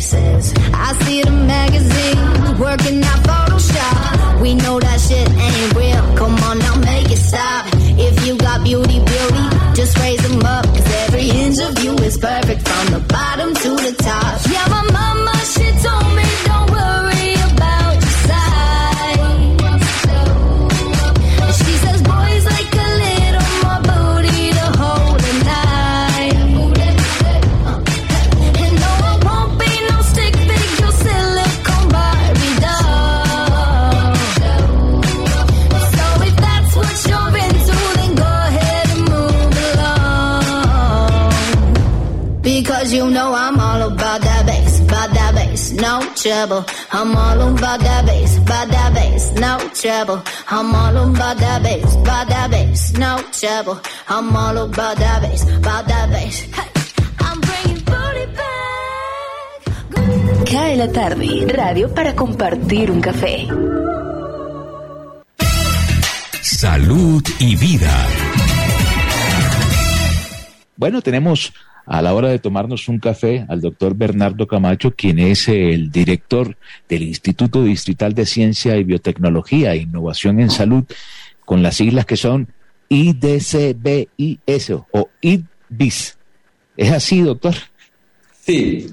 places. I see the magazines working out Photoshop. We know that shit ain't real. Come on now, make it stop. If you got beauty, beauty, just raise them up. Cause every inch of you is perfect from the bottom to the top. Yeah, my mama, Because you know I'm all about that bass, about that bass, no trouble. I'm all about that bass, about that bass, no trouble. I'm all about that bass, about that bass, no trouble. I'm all about that bass, about that bass. Hey, I'm bringing booty back. Cae la tarde, radio para compartir un café. Salud y vida. Bueno, tenemos a la hora de tomarnos un café al doctor Bernardo Camacho, quien es el director del Instituto Distrital de Ciencia y Biotecnología e Innovación en Salud, con las siglas que son IDCBIS o IDBIS. ¿Es así, doctor? Sí,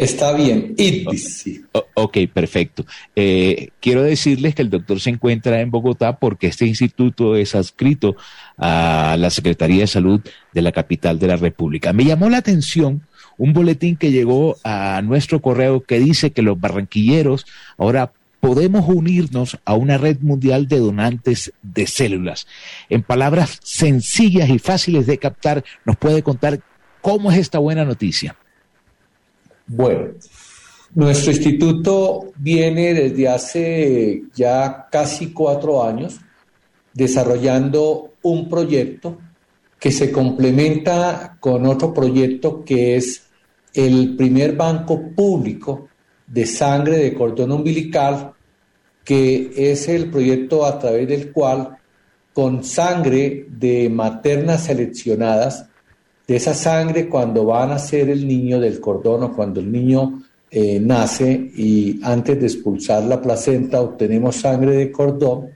Está bien, sí. ok, perfecto. Eh, quiero decirles que el doctor se encuentra en Bogotá porque este instituto es adscrito a la Secretaría de Salud de la capital de la República. Me llamó la atención un boletín que llegó a nuestro correo que dice que los barranquilleros ahora podemos unirnos a una red mundial de donantes de células. En palabras sencillas y fáciles de captar, nos puede contar cómo es esta buena noticia. Bueno, nuestro instituto viene desde hace ya casi cuatro años desarrollando un proyecto que se complementa con otro proyecto que es el primer banco público de sangre de cordón umbilical, que es el proyecto a través del cual con sangre de maternas seleccionadas de esa sangre cuando va a nacer el niño del cordón o cuando el niño eh, nace y antes de expulsar la placenta obtenemos sangre de cordón.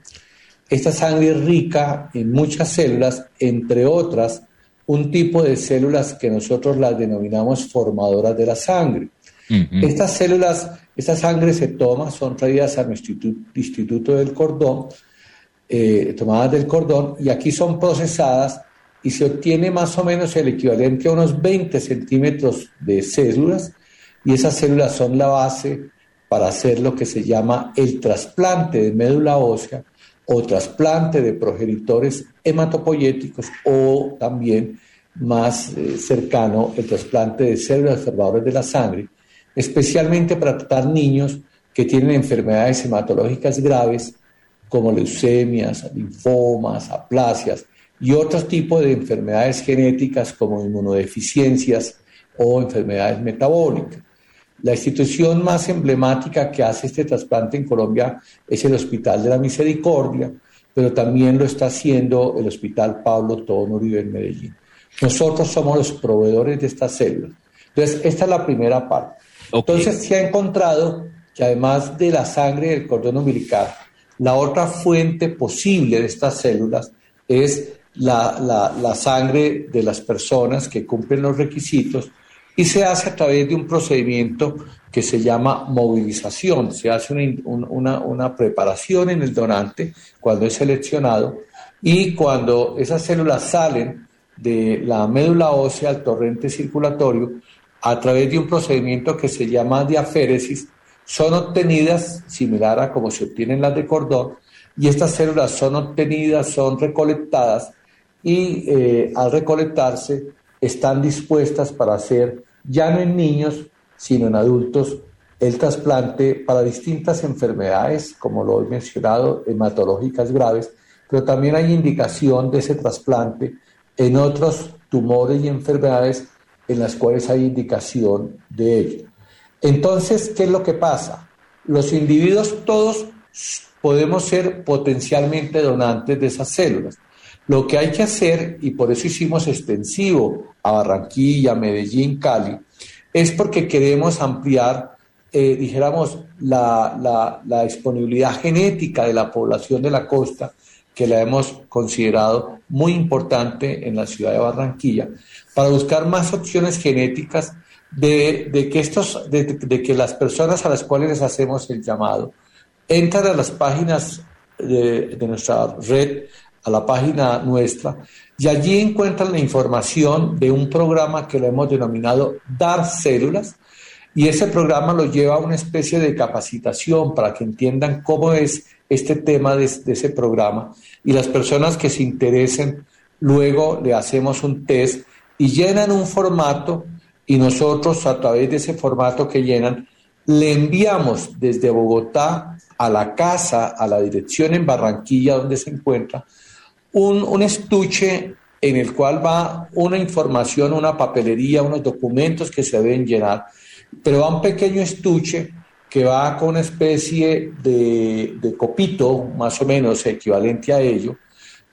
Esta sangre es rica en muchas células, entre otras un tipo de células que nosotros las denominamos formadoras de la sangre. Estas células, esta sangre se toma, son traídas a nuestro instituto, del cordón, eh, tomadas del cordón, y aquí son procesadas y se obtiene más o menos el equivalente a unos 20 centímetros de células y esas células son la base para hacer lo que se llama el trasplante de médula ósea o trasplante de progenitores hematopoyéticos o también más eh, cercano el trasplante de células formadoras de la sangre, especialmente para tratar niños que tienen enfermedades hematológicas graves como leucemias, linfomas, aplasias, y otros tipos de enfermedades genéticas como inmunodeficiencias o enfermedades metabólicas. La institución más emblemática que hace este trasplante en Colombia es el Hospital de la Misericordia, pero también lo está haciendo el Hospital Pablo Tono Uribe en Medellín. Nosotros somos los proveedores de estas células. Entonces, esta es la primera parte. Entonces, se ha encontrado que además de la sangre del cordón umbilical, la otra fuente posible de estas células es la, la, sangre de las personas que cumplen los requisitos y se hace a través de un procedimiento que se llama movilización. Se hace una, una, preparación en el donante cuando es seleccionado y cuando esas células salen de la médula ósea al torrente circulatorio, a través de un procedimiento que se llama diaféresis, son obtenidas, similar a como se obtienen las de cordón, y estas células son obtenidas, son recolectadas y eh, al recolectarse están dispuestas para hacer, ya no en niños, sino en adultos, el trasplante para distintas enfermedades, como lo he mencionado, hematológicas graves, pero también hay indicación de ese trasplante en otros tumores y enfermedades en las cuales hay indicación de ello. Entonces, ¿qué es lo que pasa? Los individuos todos podemos ser potencialmente donantes de esas células. Lo que hay que hacer, y por eso hicimos extensivo a Barranquilla, Medellín, Cali, es porque queremos ampliar, eh, dijéramos, la, la, disponibilidad genética de la población de la costa, que la hemos considerado muy importante en la ciudad de Barranquilla, para buscar más opciones genéticas de, que, estos, de, que las personas a las cuales les hacemos el llamado entran a las páginas de nuestra red a la página nuestra y allí encuentran la información de un programa que lo hemos denominado Dar Células y ese programa lo lleva a una especie de capacitación para que entiendan cómo es este tema de, ese programa y las personas que se interesen luego le hacemos un test y llenan un formato y nosotros a través de ese formato que llenan le enviamos desde Bogotá a la casa, a la dirección en Barranquilla donde se encuentra, un, estuche en el cual va una información, una papelería, unos documentos que se deben llenar, pero va un pequeño estuche que va con una especie de, de, copito, más o menos equivalente a ello,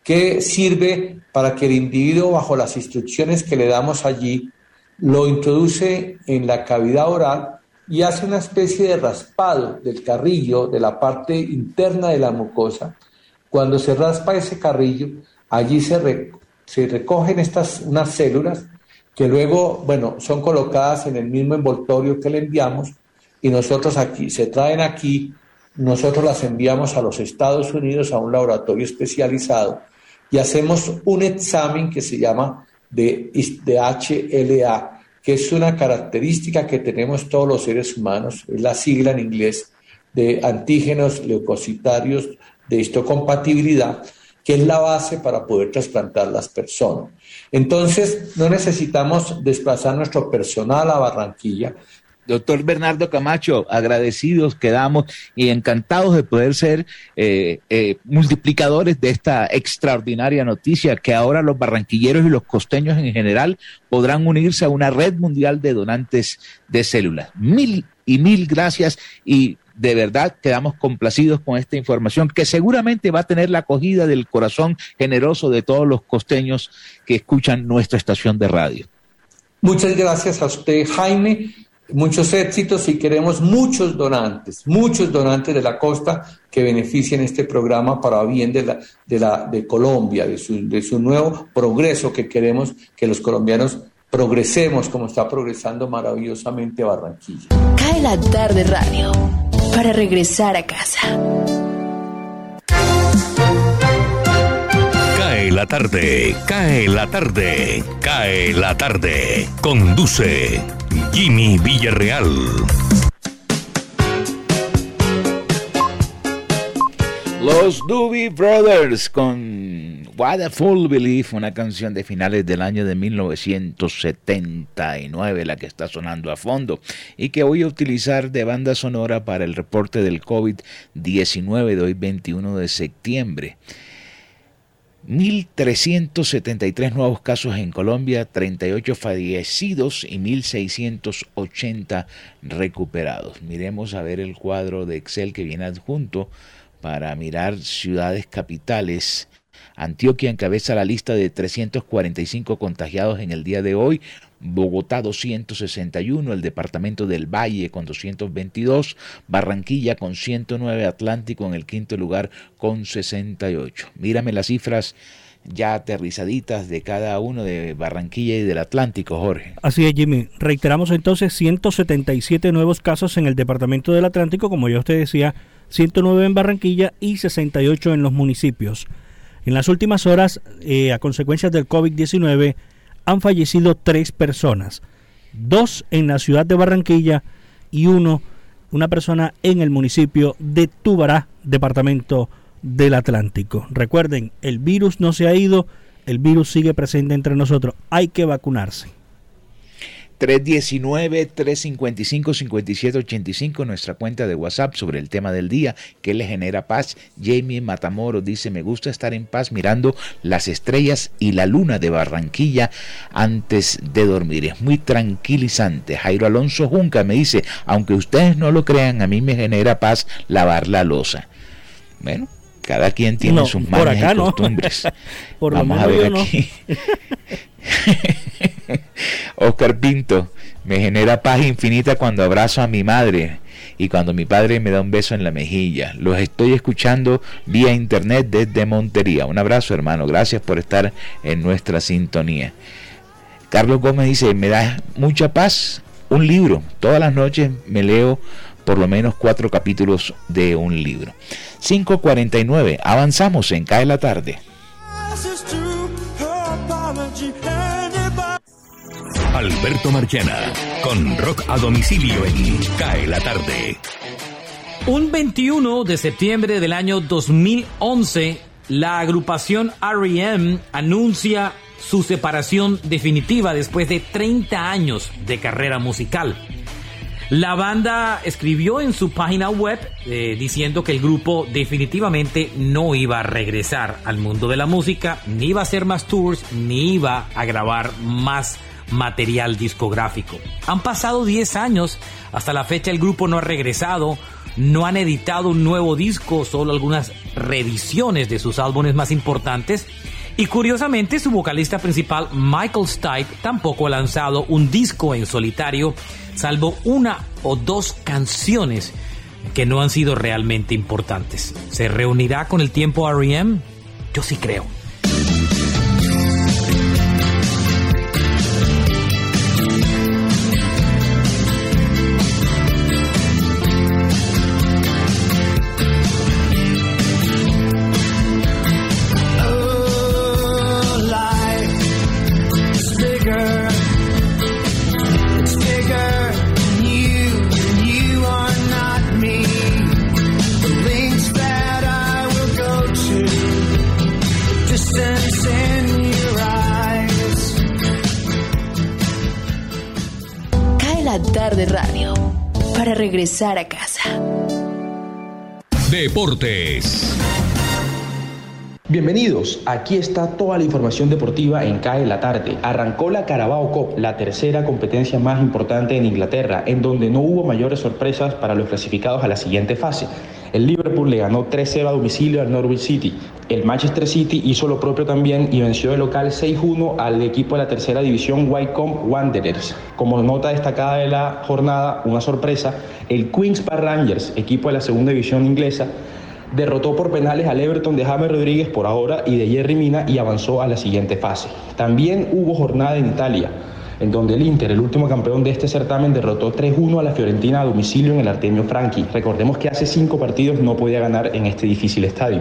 que sirve para que el individuo, bajo las instrucciones que le damos allí, lo introduce en la cavidad oral y hace una especie de raspado del carrillo, de la parte interna de la mucosa. Cuando se raspa ese carrillo, allí se, recogen estas unas células que luego, bueno, son colocadas en el mismo envoltorio que le enviamos y nosotros aquí, se traen aquí, nosotros las enviamos a los Estados Unidos a un laboratorio especializado y hacemos un examen que se llama de, de HLA, que es una característica que tenemos todos los seres humanos, es la sigla en inglés de antígenos leucocitarios de histocompatibilidad, que es la base para poder trasplantar las personas. Entonces, no necesitamos desplazar nuestro personal a Barranquilla, Doctor Bernardo Camacho, agradecidos quedamos y encantados de poder ser eh, eh, multiplicadores de esta extraordinaria noticia que ahora los barranquilleros y los costeños en general podrán unirse a una red mundial de donantes de células. Mil y mil gracias y de verdad quedamos complacidos con esta información que seguramente va a tener la acogida del corazón generoso de todos los costeños que escuchan nuestra estación de radio. Muchas gracias a usted, Jaime muchos éxitos y queremos muchos donantes, muchos donantes de la costa que beneficien este programa para bien de, la, de, la, de Colombia, de su, de su nuevo progreso que queremos que los colombianos progresemos como está progresando maravillosamente Barranquilla. Cae la tarde radio para regresar a casa. Cae la tarde, cae la tarde, cae la tarde. Conduce Jimmy Villarreal. Los Doobie Brothers con Fool Belief, una canción de finales del año de 1979, la que está sonando a fondo, y que voy a utilizar de banda sonora para el reporte del COVID-19 de hoy 21 de septiembre. 1.373 nuevos casos en Colombia, 38 fallecidos y 1.680 recuperados. Miremos a ver el cuadro de Excel que viene adjunto para mirar ciudades capitales. Antioquia encabeza la lista de 345 contagiados en el día de hoy, Bogotá 261, el departamento del Valle con 222, Barranquilla con 109, Atlántico en el quinto lugar con 68. Mírame las cifras ya aterrizaditas de cada uno de Barranquilla y del Atlántico, Jorge. Así es, Jimmy. Reiteramos entonces 177 nuevos casos en el departamento del Atlántico, como ya usted decía, 109 en Barranquilla y 68 en los municipios. En las últimas horas, eh, a consecuencia del COVID-19, han fallecido tres personas, dos en la ciudad de Barranquilla y uno, una persona en el municipio de Tubará, departamento del Atlántico. Recuerden, el virus no se ha ido, el virus sigue presente entre nosotros, hay que vacunarse. 319-355-5785, nuestra cuenta de WhatsApp sobre el tema del día, que le genera paz. Jamie Matamoros dice, me gusta estar en paz mirando las estrellas y la luna de Barranquilla antes de dormir. Es muy tranquilizante. Jairo Alonso Junca me dice, aunque ustedes no lo crean, a mí me genera paz lavar la losa. Bueno, cada quien tiene sus malas y costumbres. por Vamos a ver aquí. Oscar Pinto, me genera paz infinita cuando abrazo a mi madre y cuando mi padre me da un beso en la mejilla. Los estoy escuchando vía internet desde Montería. Un abrazo hermano, gracias por estar en nuestra sintonía. Carlos Gómez dice, me da mucha paz un libro. Todas las noches me leo por lo menos cuatro capítulos de un libro. 5.49, avanzamos en Cae la tarde. Alberto Marchena, con rock a domicilio en Cae la tarde. Un 21 de septiembre del año 2011, la agrupación REM anuncia su separación definitiva después de 30 años de carrera musical. La banda escribió en su página web eh, diciendo que el grupo definitivamente no iba a regresar al mundo de la música, ni iba a hacer más tours, ni iba a grabar más material discográfico. Han pasado 10 años, hasta la fecha el grupo no ha regresado, no han editado un nuevo disco, solo algunas reediciones de sus álbumes más importantes. Y curiosamente, su vocalista principal, Michael Stipe, tampoco ha lanzado un disco en solitario, salvo una o dos canciones que no han sido realmente importantes. ¿Se reunirá con el tiempo REM? Yo sí creo. Regresar a casa. Deportes. Bienvenidos, aquí está toda la información deportiva en CAE la tarde. Arrancó la Carabao Cup, la tercera competencia más importante en Inglaterra, en donde no hubo mayores sorpresas para los clasificados a la siguiente fase. El Liverpool le ganó 3-0 a domicilio al Norwich City. El Manchester City hizo lo propio también y venció de local 6-1 al equipo de la tercera división Wycombe Wanderers. Como nota destacada de la jornada, una sorpresa, el Queens Park Rangers, equipo de la segunda división inglesa, derrotó por penales al Everton de James Rodríguez por ahora y de Jerry Mina y avanzó a la siguiente fase. También hubo jornada en Italia, en donde el Inter, el último campeón de este certamen, derrotó 3-1 a la Fiorentina a domicilio en el Artemio Franchi. Recordemos que hace cinco partidos no podía ganar en este difícil estadio.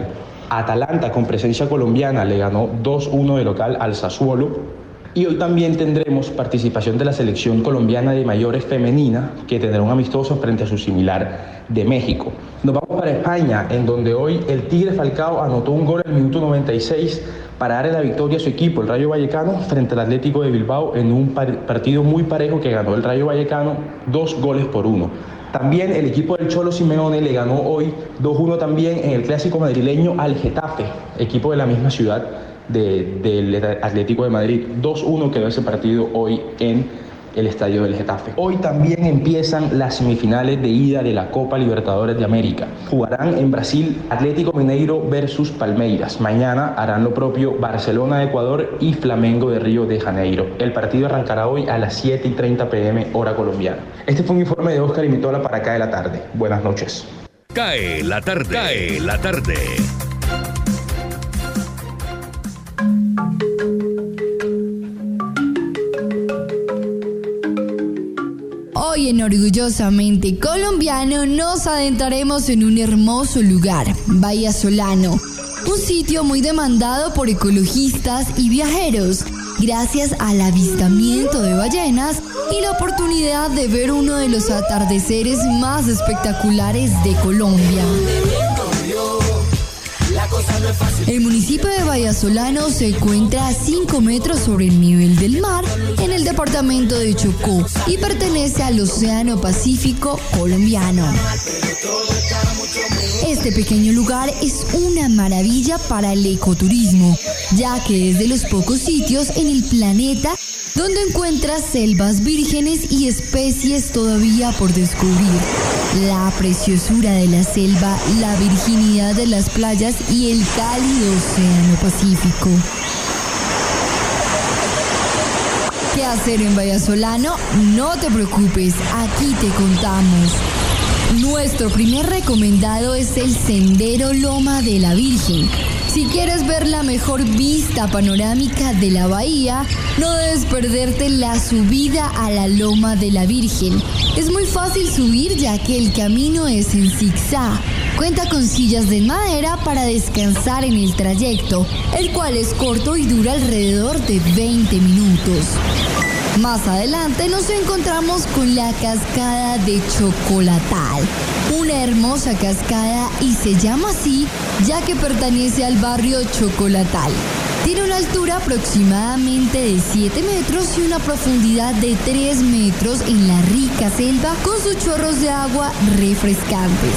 Atalanta, con presencia colombiana, le ganó 2-1 de local al Sassuolo. Y hoy también tendremos participación de la selección colombiana de mayores femenina, que tendrá un amistoso frente a su similar de México. Nos vamos para España, en donde hoy el Tigre Falcao anotó un gol en el minuto 96 para darle la victoria a su equipo, el Rayo Vallecano, frente al Atlético de Bilbao en un par- partido muy parejo que ganó el Rayo Vallecano dos goles por uno. También el equipo del Cholo Simeone le ganó hoy 2-1 también en el clásico madrileño al Getafe, equipo de la misma ciudad de- del Atlético de Madrid. 2-1 quedó ese partido hoy en el estadio del Getafe. Hoy también empiezan las semifinales de ida de la Copa Libertadores de América. Jugarán en Brasil Atlético Mineiro versus Palmeiras. Mañana harán lo propio Barcelona de Ecuador y Flamengo de Río de Janeiro. El partido arrancará hoy a las 7 y 30 pm hora colombiana. Este fue un informe de Oscar Imitola para acá de la tarde. Buenas noches. Cae la tarde. Cae la tarde. En Orgullosamente Colombiano nos adentraremos en un hermoso lugar, Bahía Solano, un sitio muy demandado por ecologistas y viajeros, gracias al avistamiento de ballenas y la oportunidad de ver uno de los atardeceres más espectaculares de Colombia. El municipio de Vallasolano se encuentra a 5 metros sobre el nivel del mar en el departamento de Chocó y pertenece al Océano Pacífico colombiano. Este pequeño lugar es una maravilla para el ecoturismo, ya que es de los pocos sitios en el planeta donde encuentras selvas vírgenes y especies todavía por descubrir. La preciosura de la selva, la virginidad de las playas y el cálido océano Pacífico. ¿Qué hacer en Vallasolano? No te preocupes, aquí te contamos. Nuestro primer recomendado es el Sendero Loma de la Virgen. Si quieres ver la mejor vista panorámica de la bahía, no debes perderte la subida a la Loma de la Virgen. Es muy fácil subir ya que el camino es en zigzag. Cuenta con sillas de madera para descansar en el trayecto, el cual es corto y dura alrededor de 20 minutos. Más adelante nos encontramos con la cascada de Chocolatal, una hermosa cascada y se llama así ya que pertenece al barrio Chocolatal. Tiene una altura aproximadamente de 7 metros y una profundidad de 3 metros en la rica selva con sus chorros de agua refrescantes.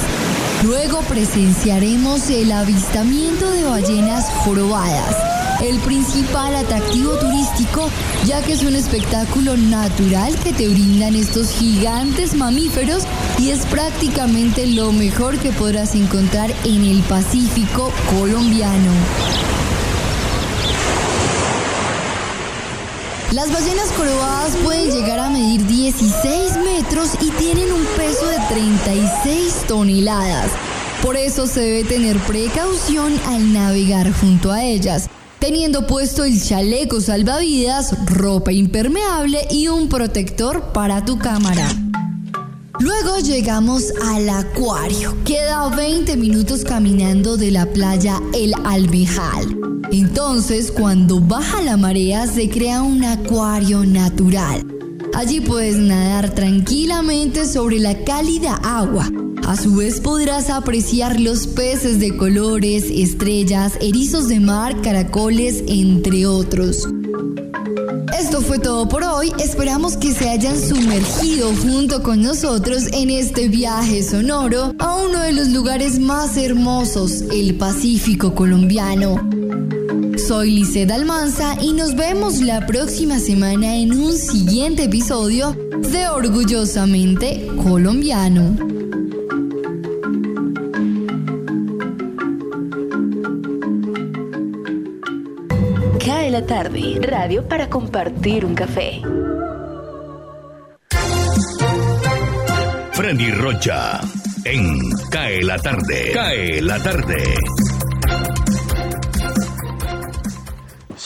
Luego presenciaremos el avistamiento de ballenas jorobadas el principal atractivo turístico, ya que es un espectáculo natural que te brindan estos gigantes mamíferos y es prácticamente lo mejor que podrás encontrar en el Pacífico colombiano. Las ballenas jorobadas pueden llegar a medir 16 metros y tienen un peso de 36 toneladas. Por eso se debe tener precaución al navegar junto a ellas, teniendo puesto el chaleco salvavidas, ropa impermeable y un protector para tu cámara. Luego llegamos al acuario. Queda 20 minutos caminando de la playa El Albejal. Entonces, cuando baja la marea, se crea un acuario natural. Allí puedes nadar tranquilamente sobre la cálida agua. A su vez podrás apreciar los peces de colores, estrellas, erizos de mar, caracoles, entre otros. Esto fue todo por hoy. Esperamos que se hayan sumergido junto con nosotros en este viaje sonoro a uno de los lugares más hermosos, el Pacífico colombiano. Soy Lice Almanza y nos vemos la próxima semana en un siguiente episodio de Orgullosamente Colombiano. Cae la tarde, radio para compartir un café. Freddy Rocha en Cae la tarde. Cae la tarde.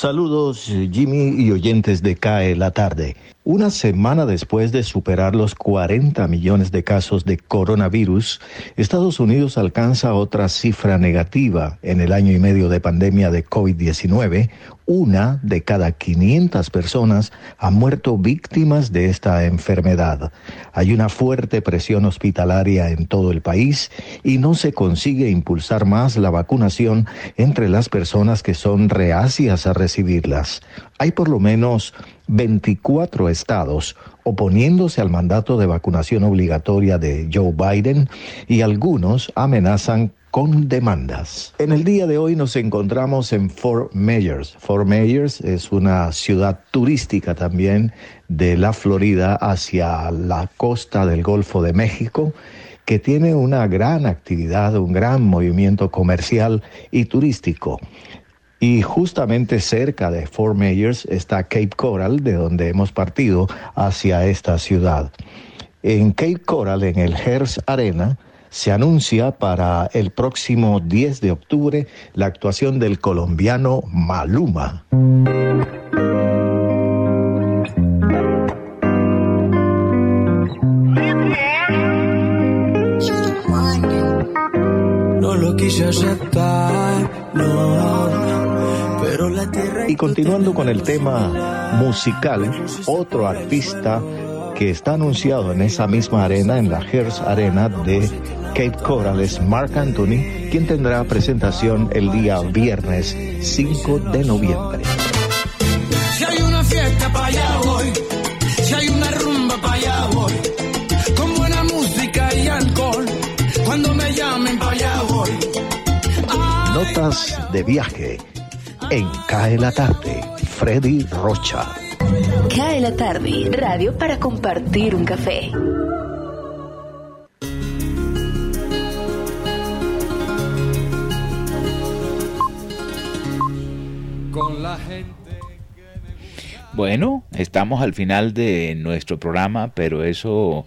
Saludos Jimmy y oyentes de CAE la tarde. Una semana después de superar los 40 millones de casos de coronavirus, Estados Unidos alcanza otra cifra negativa. En el año y medio de pandemia de COVID-19, una de cada 500 personas ha muerto víctimas de esta enfermedad. Hay una fuerte presión hospitalaria en todo el país y no se consigue impulsar más la vacunación entre las personas que son reacias a recibirlas. Hay por lo menos 24 estados oponiéndose al mandato de vacunación obligatoria de Joe Biden y algunos amenazan con demandas. En el día de hoy nos encontramos en Fort Myers. Fort Myers es una ciudad turística también de la Florida hacia la costa del Golfo de México que tiene una gran actividad, un gran movimiento comercial y turístico. Y justamente cerca de Fort Myers está Cape Coral, de donde hemos partido hacia esta ciudad. En Cape Coral, en el Hearst Arena, se anuncia para el próximo 10 de octubre la actuación del colombiano Maluma. No lo quise aceptar, no. Y continuando con el tema musical, otro artista que está anunciado en esa misma arena, en la Hearst Arena de Cape Coral, es Mark Anthony, quien tendrá presentación el día viernes 5 de noviembre. Si hay una fiesta para allá voy, si hay una rumba para allá voy, con buena música y alcohol, cuando me llamen para allá voy. Notas de viaje en Cae la Tarde, Freddy Rocha. Cae la tarde, radio para compartir un café. Con la gente. Bueno, estamos al final de nuestro programa, pero eso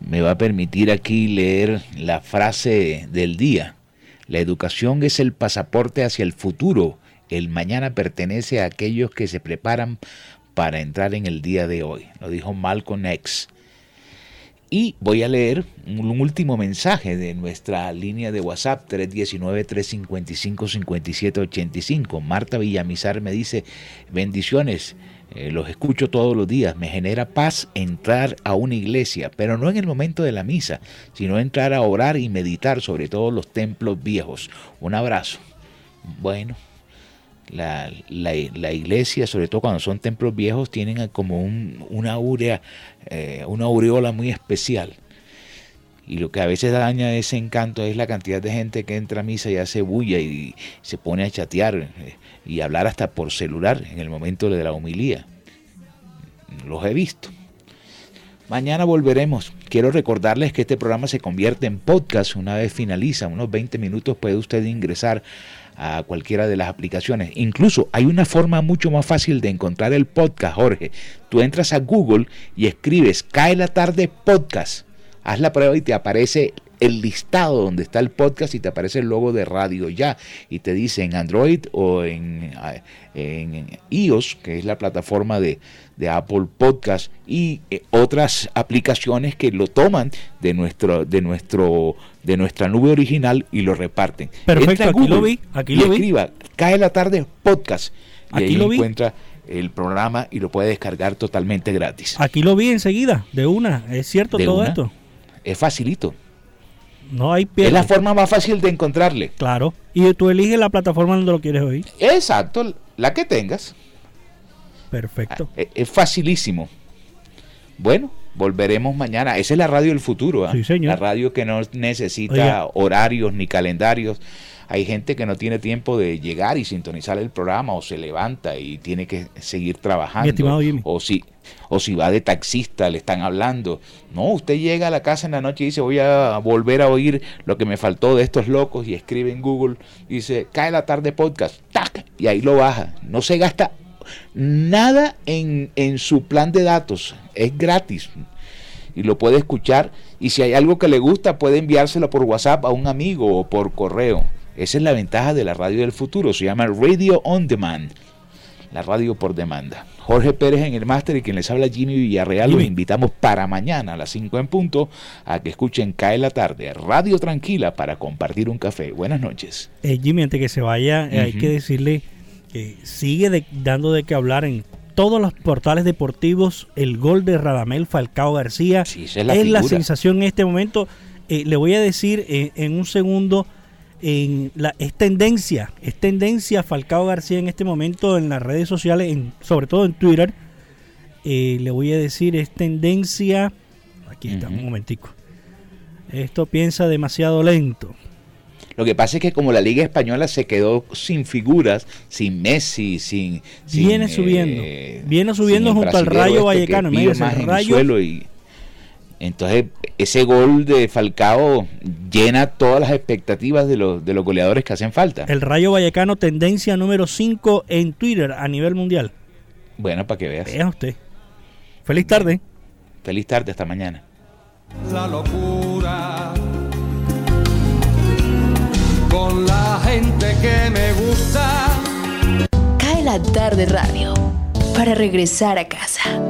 me va a permitir aquí leer la frase del día. La educación es el pasaporte hacia el futuro. El mañana pertenece a aquellos que se preparan para entrar en el día de hoy. Lo dijo Malcolm X. Y voy a leer un último mensaje de nuestra línea de WhatsApp 319-355-5785. Marta Villamizar me dice, bendiciones, eh, los escucho todos los días, me genera paz entrar a una iglesia, pero no en el momento de la misa, sino entrar a orar y meditar sobre todos los templos viejos. Un abrazo. Bueno, la, la, iglesia, sobre todo cuando son templos viejos, tienen como un, una, aurea, eh, una aureola muy especial. Y lo que a veces daña ese encanto es la cantidad de gente que entra a misa y hace bulla y se pone a chatear eh, y hablar hasta por celular en el momento de la homilía. Los he visto. Mañana volveremos. Quiero recordarles que este programa se convierte en podcast una vez finaliza. Unos 20 minutos puede usted ingresar a cualquiera de las aplicaciones. Incluso hay una forma mucho más fácil de encontrar el podcast, Jorge. Tú entras a Google y escribes Cae la tarde podcast. Haz la prueba y te aparece el listado donde está el podcast y te aparece el logo de radio ya y te dice en Android o en, en iOS, que es la plataforma de, de Apple Podcast y eh, otras aplicaciones que lo toman de nuestro de nuestro de nuestra nube original y lo reparten. Perfecto, aquí lo vi, aquí lo vi. escriba Cae la tarde podcast y Aquí ahí lo vi. encuentra el programa y lo puede descargar totalmente gratis. Aquí lo vi enseguida, de una. ¿Es cierto todo una. esto? Es facilito. No hay Es la forma más fácil de encontrarle. Claro. Y tú eliges la plataforma donde lo quieres oír. Exacto, la que tengas. Perfecto. Es, es facilísimo. Bueno, volveremos mañana. Esa es la radio del futuro. ¿ah? Sí, señor. La radio que no necesita Oiga. horarios ni calendarios. Hay gente que no tiene tiempo de llegar y sintonizar el programa o se levanta y tiene que seguir trabajando. Mi estimado Jimmy. O si, o si va de taxista, le están hablando. No, usted llega a la casa en la noche y dice, voy a volver a oír lo que me faltó de estos locos y escribe en Google, dice, cae la tarde podcast, tac, y ahí lo baja. No se gasta nada en, en su plan de datos, es gratis. Y lo puede escuchar y si hay algo que le gusta puede enviárselo por WhatsApp a un amigo o por correo. Esa es la ventaja de la radio del futuro, se llama Radio On Demand, la radio por demanda. Jorge Pérez en el máster y quien les habla Jimmy Villarreal, los invitamos para mañana a las 5 en punto a que escuchen Cae la tarde, Radio Tranquila para compartir un café. Buenas noches. Eh, Jimmy, antes que se vaya, eh, hay que decirle que sigue de- dando de qué hablar en todos los portales deportivos el gol de Radamel Falcao García. esa es la la figura. sensación en este momento. Eh, le voy a decir eh, en un segundo, en la, es tendencia, es tendencia Falcao García en este momento en las redes sociales, en, sobre todo en Twitter. Eh, le voy a decir, es tendencia... Aquí está, un momentico. Esto piensa demasiado lento. Lo que pasa es que como la Liga Española se quedó sin figuras, sin Messi, sin... sin, Viene subiendo. Viene subiendo junto al Rayo este Vallecano, en el Rayo- y- entonces ese gol de Falcao llena todas las expectativas de los, de los goleadores que hacen falta. El Rayo Vallecano, tendencia número 5 en Twitter a nivel mundial. Bueno, para que veas. Vea usted. Feliz tarde. Feliz tarde, hasta mañana. la locura con la gente que me gusta. Cae la tarde radio para regresar a casa.